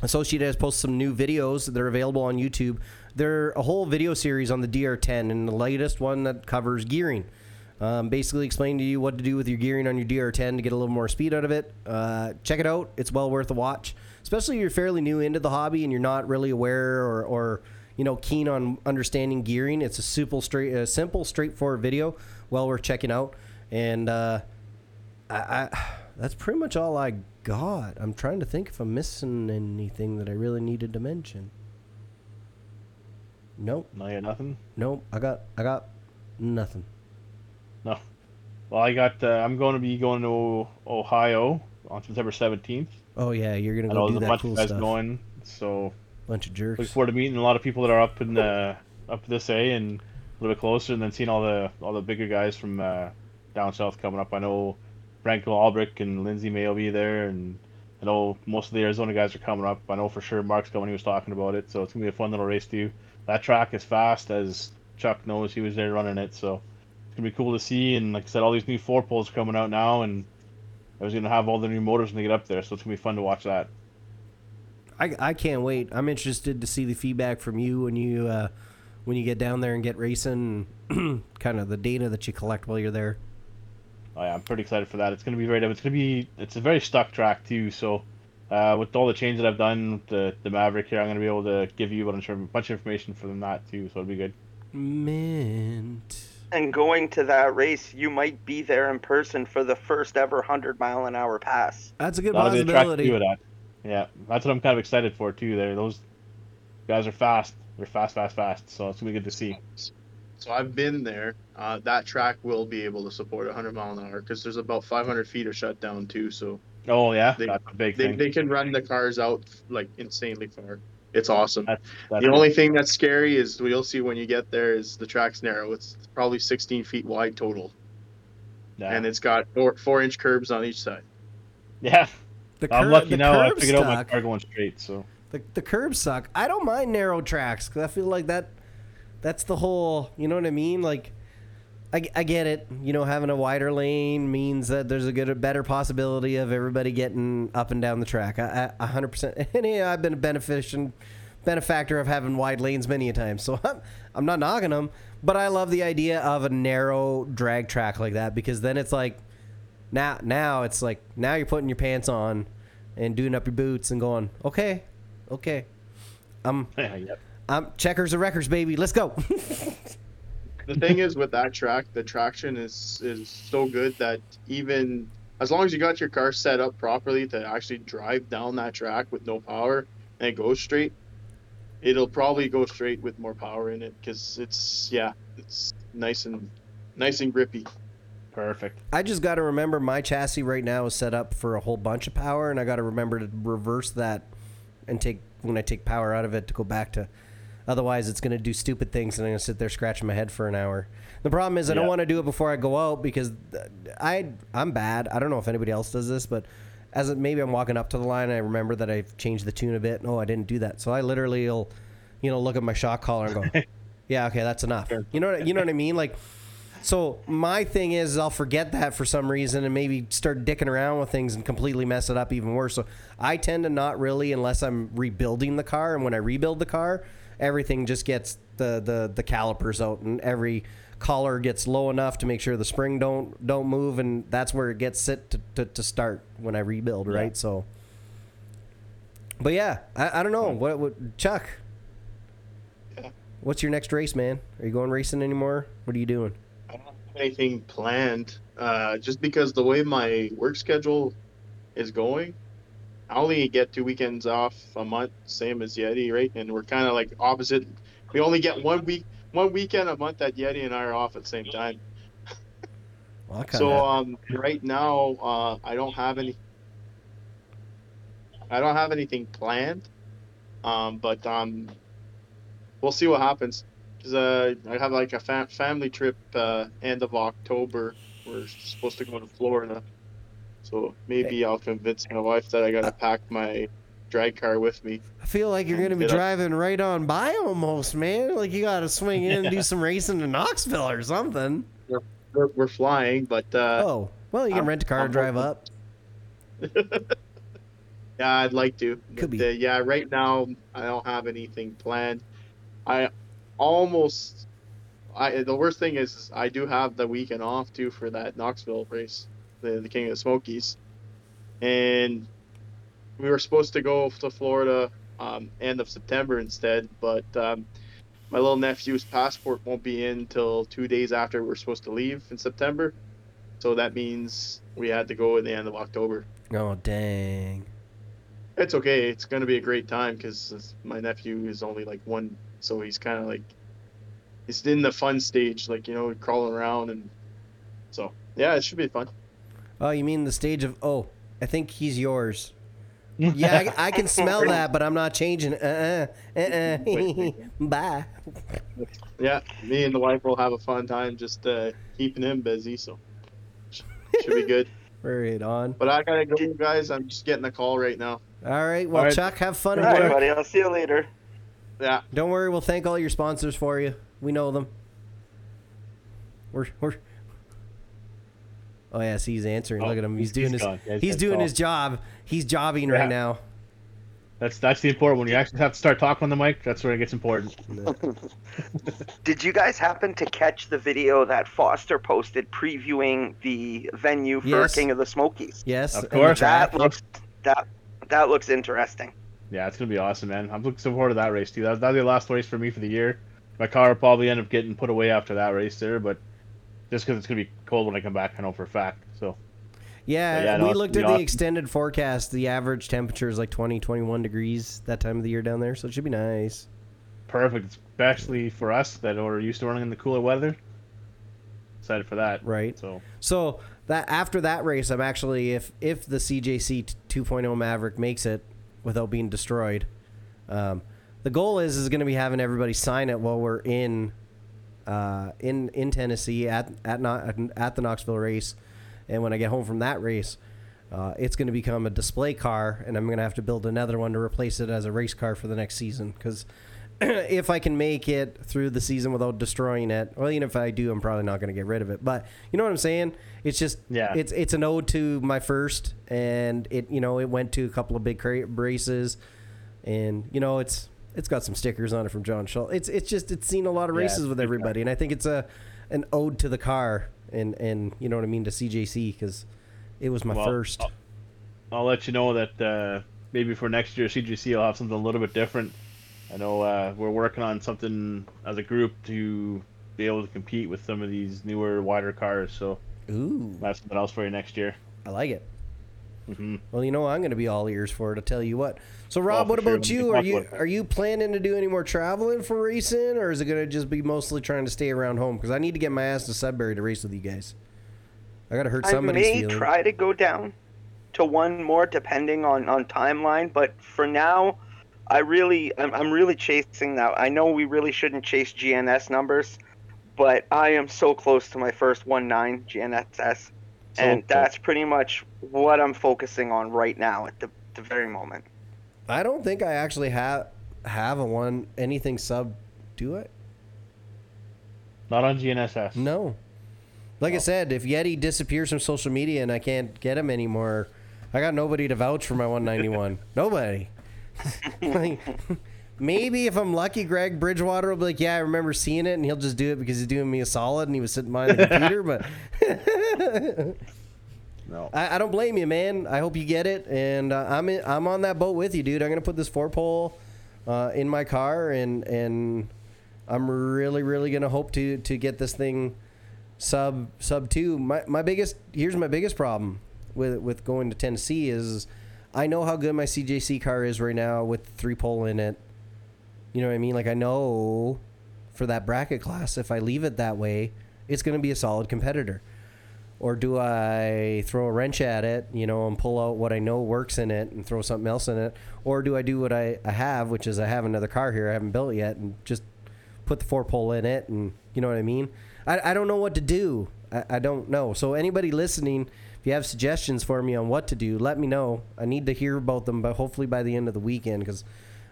Associated has posted some new videos that are available on YouTube. They're a whole video series on the DR10 and the latest one that covers gearing. Um, basically, explaining to you what to do with your gearing on your DR10 to get a little more speed out of it. Uh, check it out; it's well worth a watch, especially if you're fairly new into the hobby and you're not really aware or, or you know keen on understanding gearing. It's a simple, straight, a simple, straightforward video, well worth checking out. And uh, I, I that's pretty much all I got. I'm trying to think if I'm missing anything that I really needed to mention. Nope,
No, you nothing.
nope. I got I got nothing.
No. Well, I got. Uh, I'm going to be going to Ohio on September 17th.
Oh yeah, you're gonna go
know
do that
bunch
cool
of guys
stuff.
going, so
Bunch of
looking
jerks.
forward to meeting a lot of people that are up in the up this A and a little bit closer, and then seeing all the all the bigger guys from uh, down south coming up. I know Franco Albrecht and Lindsay May will be there, and I know most of the Arizona guys are coming up. I know for sure Mark's coming. He was talking about it, so it's gonna be a fun little race too. That track is fast, as Chuck knows. He was there running it, so gonna be cool to see. And like I said, all these new four poles coming out now, and I was gonna have all the new motors when they get up there, so it's gonna be fun to watch that.
I, I can't wait. I'm interested to see the feedback from you when you uh, when you get down there and get racing. kind of the data that you collect while you're there.
Oh, yeah, I'm pretty excited for that. It's gonna be very. It's gonna be. It's a very stuck track too. So, uh, with all the changes that I've done with the the Maverick here, I'm gonna be able to give you a bunch of bunch of information from that too. So it'll be good.
Mint.
And going to that race, you might be there in person for the first ever 100 mile an hour pass.
That's a good
That'll be the track to
possibility.
do that. Yeah, that's what I'm kind of excited for too. There, those guys are fast. They're fast, fast, fast. So it's gonna be good to see.
So I've been there. Uh, that track will be able to support 100 mile an hour because there's about 500 feet of shutdown too. So
Oh yeah,
They-
that's a big
they,
thing.
they can run the cars out like insanely far. It's awesome.
That's
The only thing that's scary is you'll see when you get there is the track's narrow. It's probably 16 feet wide total,
yeah.
and it's got four, four inch curbs on each side.
yeah.
The
I'm lucky
the
now. I
curb
figured out my car going straight. So
The, the curbs suck. I don't mind narrow tracks because I feel like that. That's the whole. You know what I mean? Like, I, I get it. You know, having a wider lane means that there's a good, a better possibility of everybody getting up and down the track. I, I, a hundred percent. And yeah, I've been a beneficent, benefactor of having wide lanes many a time. So I'm, I'm not knocking them, but I love the idea of a narrow drag track like that because then it's like, now, now it's like now you're putting your pants on, and doing up your boots and going, okay, okay. I'm
yep.
I'm checkers and records, baby. Let's go.
The thing is with that track, the traction is is so good that even as long as you got your car set up properly to actually drive down that track with no power and it goes straight, it'll probably go straight with more power in it because it's yeah, it's nice and nice and grippy.
Perfect.
I just got to remember my chassis right now is set up for a whole bunch of power, and I got to remember to reverse that and take when I take power out of it to go back to. Otherwise, it's going to do stupid things, and I'm going to sit there scratching my head for an hour. The problem is, I don't
Yeah.
want to do it before I go out because I I'm bad. I don't know if anybody else does this, but as it, maybe I'm walking up to the line, and I remember that I've changed the tune a bit. No, oh, I didn't do that, so I literally will, you know, look at my shock collar and go, "Yeah, okay, that's enough." You know, what, you know what I mean? Like, so my thing is I'll forget that for some reason and maybe start dicking around with things and completely mess it up even worse. So I tend to not really unless I'm rebuilding the car and when I rebuild the car, everything just gets the the the calipers out and every collar gets low enough to make sure the spring don't don't move and that's where it gets set to, to, to start when I rebuild, right? So But yeah, I, I don't know. What, what Chuck?
Yeah.
What's your next race, man? Are you going racing anymore? What are you doing?
I don't have anything planned, uh, just because the way my work schedule is going, I only get two weekends off a month, same as Yeti, right? And we're kind of like opposite. We only get one week, one weekend a month that Yeti and I are off at the same time.
Well,
So um, right now, uh, I don't have any. I don't have anything planned, um, but um, we'll see what happens. 'Cause, uh, I have like a fa- family trip uh, end of October. We're supposed to go to Florida, so maybe I'll convince my wife that I gotta pack my drag car with me.
I feel like you're gonna be
Get up.
driving right on by almost, man. Like you gotta swing in and do some racing in Knoxville or something.
we're, we're flying, but uh,
oh, well, you can
I'm-
rent a car
I'm
and drive
hoping-
up.
Yeah, I'd like to.
Could
But,
be.
Uh, yeah, right now I don't have anything planned. I almost. I the worst thing is, is I do have the weekend off too for that Knoxville race, the the King of the Smokies, and we were supposed to go to Florida um, end of September instead, but um, my little nephew's passport won't be in until two days after we're supposed to leave in September, so that means we had to go at the end of October.
Oh, dang.
It's okay. It's gonna be a great time because my nephew is only like one, so he's kind of like he's in the fun stage, like you know, crawling around and so yeah, it should be fun.
Oh, you mean the stage of, oh, I think he's yours. Yeah, I, I can smell that, but I'm not changing. Uh uh. Uh uh. Bye.
Yeah, me and the wife will have a fun time just uh, keeping him busy, so should be good.
Right on.
But I gotta go, guys. I'm just getting a call right now.
All right. Well,
All right.
Chuck, have fun
All
at
right, buddy. I'll see you later.
Yeah,
Don't worry. We'll thank all your sponsors for you. We know them. We're we're. Oh yes, he's answering.
Oh,
Look at him. He's
he's-
doing
he's
his.
gone. Yeah, he's
He's doing
call.
his job. He's jobbing
Yeah.
right now.
That's that's the important one. You actually have to start talking on the mic. That's where it gets important.
Did you guys happen to catch the video that Foster posted previewing the venue for
Yes.
King of the Smokies?
Yes.
Of course.
track.
That looks that that looks interesting.
Yeah, it's gonna be awesome, man. I'm looking forward to that race too. That, that'll be the last race for me for the year. My car will probably end up getting put away after that race there, but just because it's gonna be cold when I come back, I know for a fact. So
Yeah,
Yeah, no,
we looked at the
awesome.
extended forecast. The average temperature is like 20, 21 degrees that time of the year down there, so it should be nice.
perfect, especially for us that are used to running in the cooler weather. Excited for that.
Right.
So
So that after that race, I'm actually if if the CJC 2.0 Maverick makes it without being destroyed, um, the goal is is going to be having everybody sign it while we're in uh, in in Tennessee at at not at the Knoxville race, and when I get home from that race. Uh, it's going to become a display car, and I'm going to have to build another one to replace it as a race car for the next season. Because if I can make it through the season without destroying it, well, even if I do, I'm probably not going to get rid of it. But you know what I'm saying? It's just
Yeah.
it's it's an ode to my first, and it you know it went to a couple of big races, and you know it's it's got some stickers on it from John Schultz. It's it's just it's seen a lot of
Yeah,
races with everybody, and I think it's a an ode to the car, and and you know what I mean to CJC because it was my
Well,
first.
I'll, I'll let you know that uh, maybe for next year CJC will have something a little bit different. I know uh, we're working on something as a group to be able to compete with some of these newer, wider cars. So
Ooh,
that's something else for you next year.
I like it.
hmm
Well, you know I'm going to be all ears for it. I'll tell you what. So, Rob,
for
what about
We
you? Are you are you planning to do any more traveling for racing, or is it going to just be mostly trying to stay around home? Because I need to get my ass to Sudbury to race with you guys. I got to hurt some.
I
somebody's
may
feelings.
try to go down to one more depending on, on timeline, but for now, I really I'm, I'm really chasing that. I know we really shouldn't chase GNS numbers, but I am so close to my first one nine GNSS,
So
and
close.
that's pretty much what I'm focusing on right now at the, the very moment.
I don't think I actually have have a one anything sub. Do it?
Not on GNSS.
No. Like I
Oh.
said, if Yeti disappears from social media and I can't get him anymore, I got nobody to vouch for my 191. nobody. like, maybe if I'm lucky, Greg Bridgewater will be like, "Yeah, I remember seeing it," and he'll just do it because he's doing me a solid and he was sitting behind the computer. But
No.
I, I don't blame you, man. I hope you get it, and uh, I'm in, I'm on that boat with you, dude. I'm gonna put this four pole uh, in my car, and and I'm really really gonna hope to to get this thing sub sub two. My my biggest here's my biggest problem with with going to Tennessee is I know how good my CJC car is right now with three pole in it. You know what I mean? Like I know for that bracket class, if I leave it that way, it's going to be a solid competitor. Or do I throw a wrench at it, you know, and pull out what I know works in it and throw something else in it? Or do I do what I, I have, which is I have another car here I haven't built yet and just put the four pole in it and you know what I mean? I, I don't know what to do. I, I don't know. So anybody listening, if you have suggestions for me on what to do, let me know. I need to hear about them, but hopefully by the end of the weekend because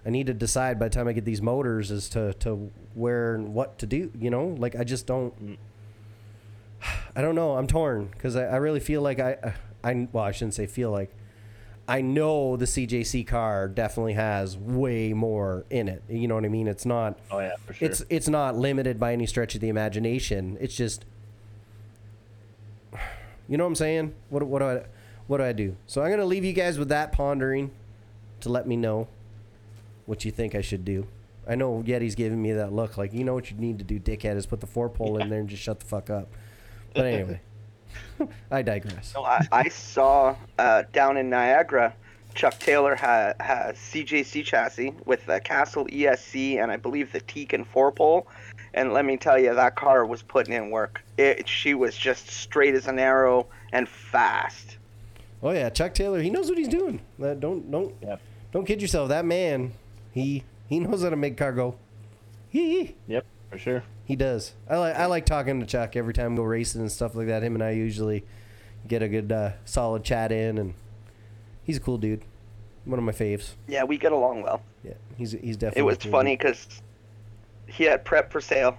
I need to decide by the time I get these motors as to, to where and what to do. You know, like I just don't. Mm. I don't know. I'm torn because I, I really feel like I, I, well, I shouldn't say feel like. I know the CJC car definitely has way more in it. You know what I mean? It's not.
Oh yeah, for sure.
It's it's not limited by any stretch of the imagination. It's just. You know what I'm saying? What what do I what do I do? So I'm gonna leave you guys with that pondering, to let me know, what you think I should do. I know Yeti's giving me that look like you know what you need to do, dickhead, is put the four pole in there and just shut the fuck up. But anyway, I digress.
No, I, I saw uh, down in Niagara, Chuck Taylor had has CJC chassis with the Castle ESC and I believe the Tekin four pole. And let me tell you, that car was putting in work. It, she was just straight as an arrow and fast.
Oh yeah, Chuck Taylor, he knows what he's doing. That don't don't
Yep.
don't kid yourself. That man, he he knows how to make car go. He
Yep, for sure.
He does. I like I like talking to Chuck every time we go racing and stuff like that. Him and I usually get a good uh, solid chat in, and he's a cool dude. One of my faves.
Yeah, we get along well.
Yeah, he's he's definitely.
It was
cool
funny because he had prep for sale.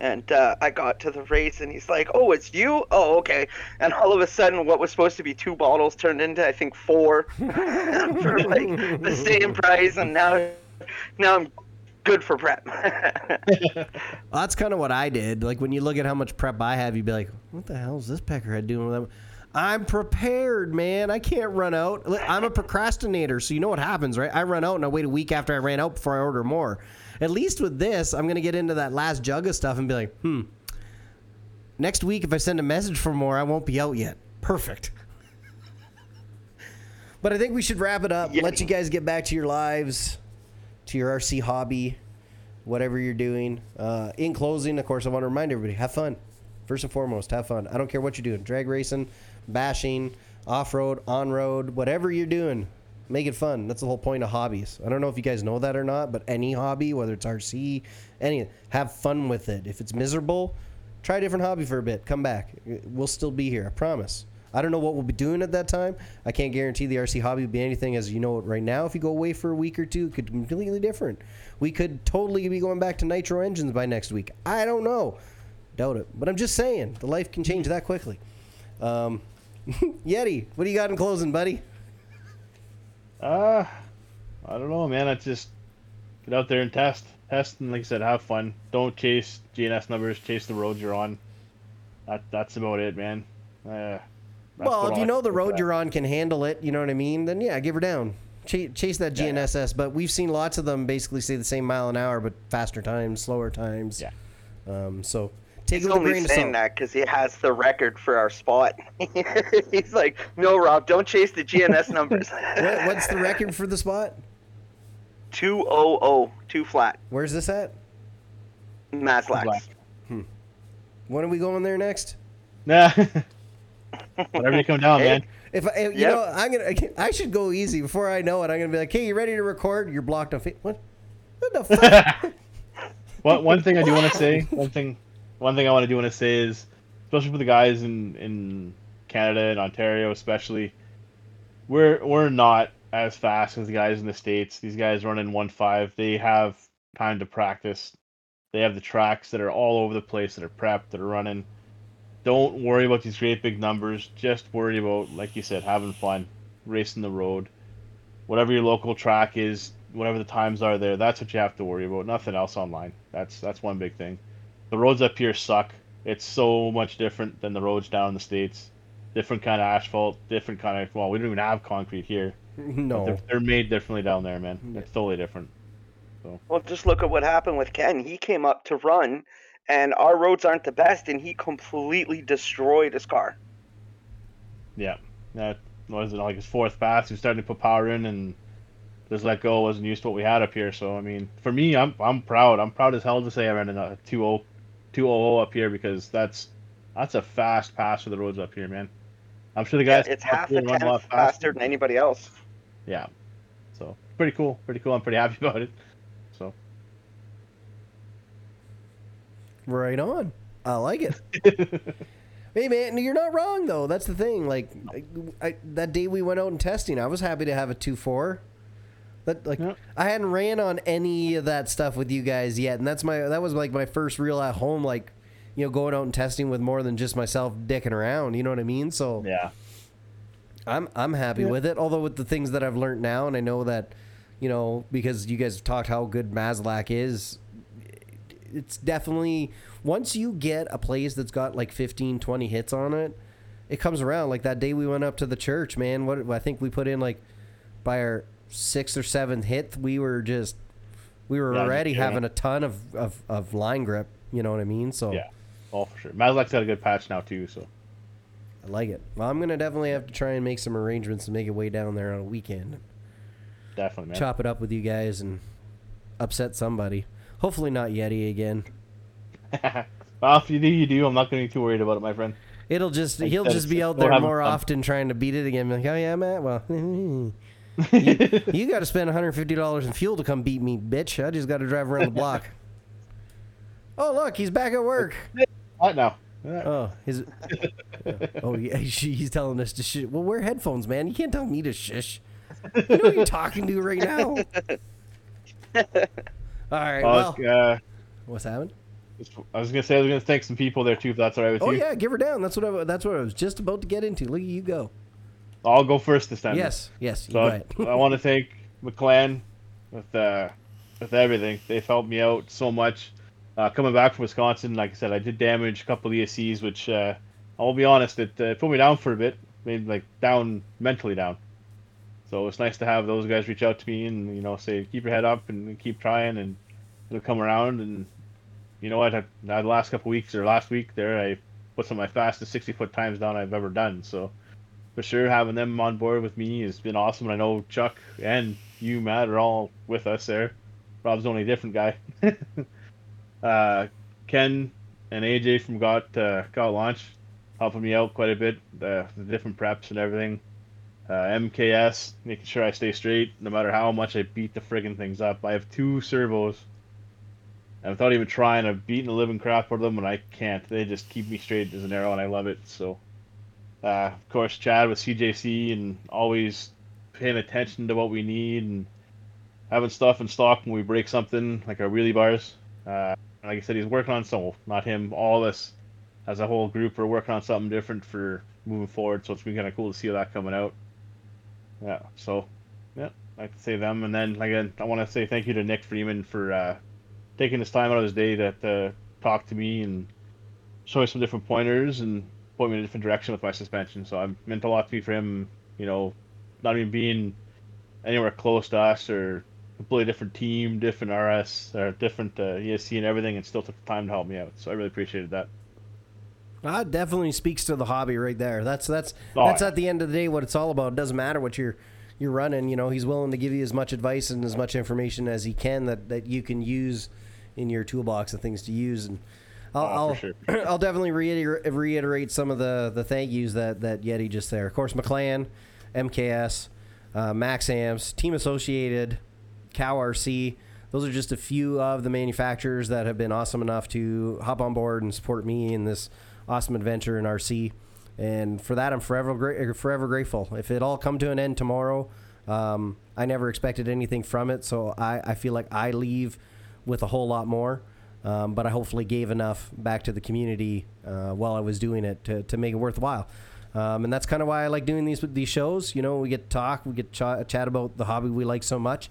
And uh, I got to the race, and he's like, "Oh, it's you? Oh, okay." And all of a sudden, what was supposed to be two bottles turned into, I think, four for like the same price. And now, now I'm good for prep.
Well, that's kind of what I did. Like when you look at how much prep I have, you'd be like, "What the hell is this peckerhead doing with them?" I'm prepared, man. I can't run out. I'm a procrastinator, so you know what happens, right? I run out and I wait a week after I ran out before I order more. At least with this, I'm gonna get into that last jug of stuff and be like, "Hmm." Next week, if I send a message for more, I won't be out yet. Perfect. But I think we should wrap it up.
Yeah.
Let you guys get back to your lives, to your RC hobby, whatever you're doing. Uh, in closing, of course, I want to remind everybody: have fun. First and foremost, have fun. I don't care what you're doing: drag racing, bashing, off road, on road, whatever you're doing. Make it fun. That's the whole point of hobbies. I don't know if you guys know that or not, but any hobby, whether it's RC, any, have fun with it. If it's miserable, try a different hobby for a bit. Come back. We'll still be here. I promise. I don't know what we'll be doing at that time. I can't guarantee the RC hobby will be anything as you know it right now. If you go away for a week or two, it could be completely different. We could totally be going back to nitro engines by next week. I don't know. Doubt it. But I'm just saying, the life can change that quickly. Um, Yeti, what do you got in closing, buddy?
Uh, I don't know, man. I just get out there and test, test, and like I said, have fun. Don't chase GNS numbers. Chase the roads you're on. That that's about it, man. Uh, that's
well,
what
if you know the road
that.
you're on can handle it, you know what I mean, then yeah, give her down. Ch- chase that
Yeah.
GNSS, but we've seen lots of them basically say the same mile an hour, but faster times, slower times.
Yeah.
Um, so take
He's
a
only
grain of
saying
salt.
that because he has the record for our spot. He's like, "No, Rob, don't chase the GNS numbers."
What, what's the record for the spot?
Two oh oh, two flat.
Where's this at?
Maslax.
Black.
When are we going there next?
Nah. Whatever you come down,
Hey.
man.
If I, you
Yep.
know, I'm gonna, I should go easy before I know it. I'm gonna be like, "Hey, you ready to record?" You're blocked on. Fa- what? What the fuck?
One one thing I do want to say, one thing, one thing I want to do want to say is, especially for the guys in in Canada and Ontario, especially, we're we're not as fast as the guys in the states. These guys run in one five. They have time to practice. They have the tracks that are all over the place that are prepped, that are running. Don't worry about these great big numbers. Just worry about, like you said, having fun, racing the road. Whatever your local track is, whatever the times are there, that's what you have to worry about. Nothing else online. That's that's one big thing. The roads up here suck. It's so much different than the roads down in the states. Different kind of asphalt, different kind of well, we don't even have concrete here.
no.
They're, they're made differently down there, man. It's totally different.
Well, just look at what happened with Ken. He came up to run, and our roads aren't the best, and he completely destroyed his car.
Yeah, that wasn't like his fourth pass. He was starting to put power in and just let go. Wasn't used to what we had up here. So I mean, for me, I'm I'm proud. I'm proud as hell to say I ran a 2 200 up here because that's that's a fast pass for the roads up here, man. I'm sure the
Yeah,
guys
it's half a
run a lot
tenth faster than anybody else.
Yeah, so pretty cool. Pretty cool. I'm pretty happy about it. So
Right on. I like it. hey man, you're not wrong though. That's the thing. Like I, that day we went out and testing, I was happy to have a two four. That like
Yeah.
I hadn't ran on any of that stuff with you guys yet, and that's my that was like my first real at home like you know, going out and testing with more than just myself dicking around. You know what I mean? So
Yeah.
I'm I'm happy with it. Although with the things that I've learned now, and I know that, you know, because you guys have talked how good Maslak is, it's definitely once you get a place that's got like 15, 20 hits on it, it comes around. Like that day we went up to the church, man. What I think we put in like by our sixth or seventh hit, we were just we were
Yeah,
already having a ton of, of, of line grip. You know what I mean? So
Yeah. Oh, for sure. Mazlak's got a good patch now too. So
I like it. Well, I'm gonna definitely have to try and make some arrangements to make it way down there on a weekend.
definitely, man.
chop it up with you guys and upset somebody. Hopefully not Yeti again.
well, if you do, you do. I'm not going to be too worried about it, my friend.
It'll just
Like
he'll just be out there more
fun.
often trying to beat it again. Like, oh yeah, Matt. Well, you, you got to spend 150 dollars in fuel to come beat me, bitch. I just got to drive around the block. oh look, he's back at work.
What now?
Oh, his. oh yeah, he- he's telling us to shush. Well, wear headphones, man. You can't tell me to shush. You know who you're talking to right now. All right.
Oh,
Well,
uh,
what's happening?
I was going to say I was going to thank some people there too, if that's all right with
Oh
you.
Oh yeah, give her down. That's what I, that's what I was just about to get into. Look at you go.
I'll go first this time.
Yes, yes. You
So
go
I. I want to thank Maclan with uh, with everything. They've helped me out so much. Uh, coming back from Wisconsin, like I said, I did damage a couple ESCs, which uh, I'll be honest, it uh, put me down for a bit, made like down mentally down. So it's nice to have those guys reach out to me and you know say keep your head up and keep trying and it'll come around. And you know what? I, the last couple weeks or last week there, I put some of my fastest 60 foot times down I've ever done. So for sure having them on board with me has been awesome. And I know Chuck and you, Matt, are all with us there. Rob's the only different guy. uh, Ken and AJ from Got uh, Got Launch helping me out quite a bit. The, the different preps and everything. Uh, MKS making sure I stay straight no matter how much I beat the friggin' things up. I have two servos. And without even trying, I've beaten the living crap out of them, and I can't. They just keep me straight as an arrow, and I love it. So, uh, of course, Chad with CJC and always paying attention to what we need and having stuff in stock when we break something, like our wheelie bars. Uh, like I said, he's working on some, not him, all us as a whole group are working on something different for moving forward. So it's been kind of cool to see that coming out. Yeah. So, yeah, I'd like to say them, and then again, I want to say thank you to Nick Freeman for uh, taking his time out of his day to, to talk to me and show me some different pointers and point me in a different direction with my suspension. So it meant a lot to me for him, you know, not even being anywhere close to us or completely different team, different RS or different uh, ESC and everything, and still took the time to help me out. So I really appreciated that.
That definitely speaks to the hobby right there. That's that's
Oh,
that's
yeah.
at the end of the day what it's all about. It doesn't matter what you're you're running. You know, he's willing to give you as much advice and as much information as he can that, that you can use in your toolbox of things to use. And I'll
Oh,
I'll,
for
I'll definitely reiterate, reiterate some of the the thank yous that that Yeti just there. Of course, Maclan, MKS, uh, Max Amps, Team Associated, Cow RC. Those are just a few of the manufacturers that have been awesome enough to hop on board and support me in this awesome adventure in RC. And for that, I'm forever gra- forever grateful. If it all come to an end tomorrow, um, I never expected anything from it, so I, I feel like I leave with a whole lot more. Um, but I hopefully gave enough back to the community uh, while I was doing it to, to make it worthwhile. Um, and that's kind of why I like doing these these shows. You know, we get to talk, we get to ch- chat about the hobby we like so much.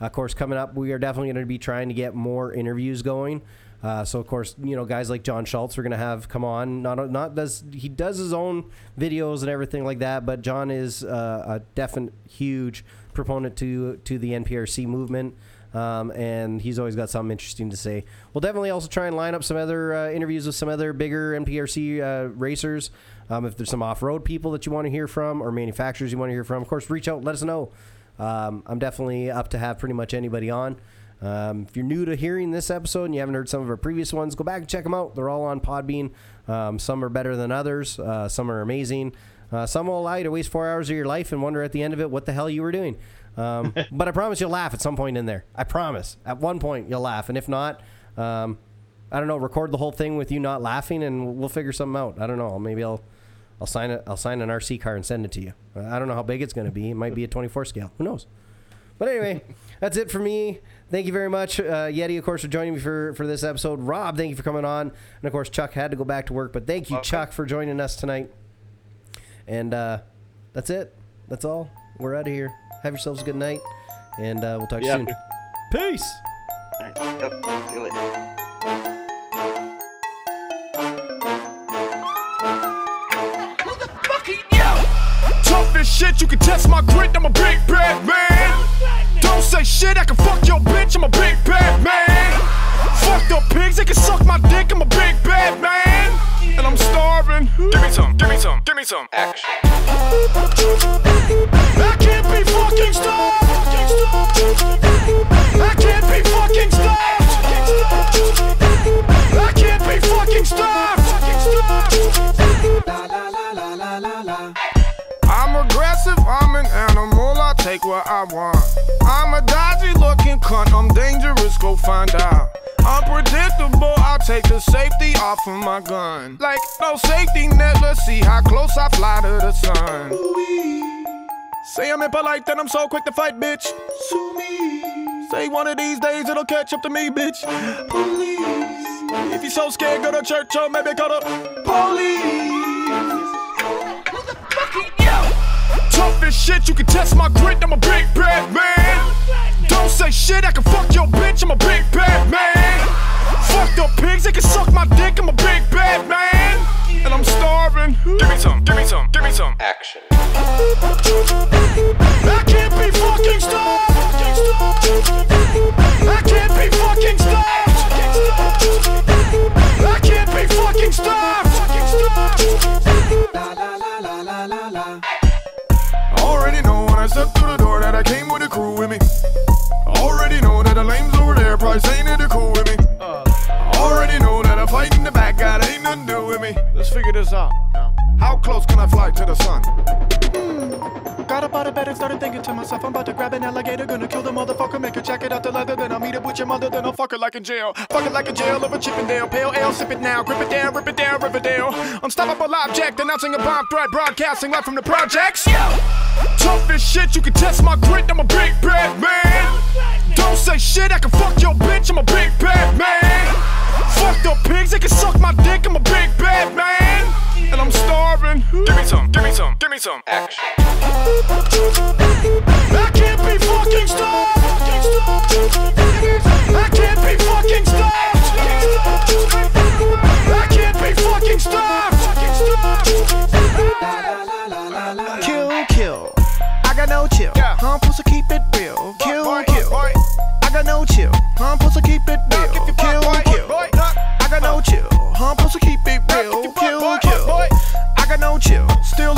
Of course, coming up, we are definitely going to be trying to get more interviews going. Uh, so of course, you know, guys like John Schultz, we're going to have come on. Not not does he does his own videos and everything like that, but John is uh, a definite huge proponent to to the NPRC movement. Um, and he's always got something interesting to say. We'll definitely also try and line up some other uh, interviews with some other bigger NPRC uh, racers. Um, if there's some off-road people that you want to hear from or manufacturers you want to hear from, of course, reach out. Let us know. Um, I'm definitely up to have pretty much anybody on. Um, if you're new to hearing this episode and you haven't heard some of our previous ones, go back and check them out. They're all on Podbean. Um, some are better than others. Uh, some are amazing. Uh, some will allow you to waste four hours of your life and wonder at the end of it what the hell you were doing. Um, but I promise you'll laugh at some point in there. I promise. At one point you'll laugh, and if not, um, I don't know. Record the whole thing with you not laughing, and we'll figure something out. I don't know. Maybe I'll I'll sign it. I'll sign an RC car and send it to you. I don't know how big it's going to be. It might be a 24 scale. Who knows? But anyway, that's it for me. Thank you very much, uh, Yeti, of course, for joining me for, for this episode. Rob, thank you for coming on. And of course, Chuck had to go back to work, but thank you,
Welcome.
Chuck, for joining us tonight. And uh, that's it. That's all. We're out of here. Have yourselves a good night, and uh, we'll talk
Yeah.
soon. Peace.
All right. Yep. See you later.
Tough as shit, you can test my grit, I'm a big bad man. Don't say shit, I can fuck your bitch, I'm a big bad man. Fuck up pigs, they can suck my dick, I'm a big bad man. And I'm starving. Give me some, give me some, give me some. Action. I can't be fucking stopped. I can't be fucking stopped. I can't be fucking stopped. I'm aggressive, I'm an animal, I take what I want. I'm a dodgy looking cunt, I'm dangerous, go find out. Unpredictable, I'll take the safety off of my gun. Like no safety net, let's see how close I fly to the sun. Say I'm impolite, then I'm so quick to fight, bitch. Sue me. Say one of these days it'll catch up to me, bitch. Police. If you're so scared, go to church or maybe call the police. Tough as shit, you can test my grit, I'm a big bad man. Don't say shit, I can fuck your bitch, I'm a big bad man. Fucked up pigs, they can suck my dick, I'm a big bad man. And I'm starving. Give me some, give me some, give me some.
Action.
I can't be fucking stopped. I can't be fucking stopped. I can't be fucking stopped. I step through the door that I came with a crew with me. Already know that the lames over there probably saying that they're cool with me. Already know that I'm fighting the bad guy, that ain't nothing to do with me. Let's figure this out. How close can I fly to the sun? Got up out of bed and started thinking to myself, I'm about to grab an alligator, gonna kill the motherfucker, make a jacket out the leather, then I'll meet up with your mother, then I'll fuck it like in jail. Fuck it like a jail a Chippendale, pale ale, sip it now, grip it down, rip it down, Riverdale. Unstoppable object, announcing a bomb threat, broadcasting live from the projects. Tough as shit, you can test my grit, I'm a big bad man. Don't say shit, I can fuck your bitch, I'm a big bad man. Fucked up pigs, they can suck my dick, I'm a big bad man. And I'm starving. Give me some, give me some, give me some.
Action.
I can't be fucking stopped. I can't be fucking stopped. I can't be fucking stopped. Kill, kill. I got no chill. I'm supposed to keep it real. Kill, kill. I got no chill. I'm supposed to keep it real. Kill, kill. I got no chill. I'm supposed to keep it real. Kill, kill. I got no chill. Still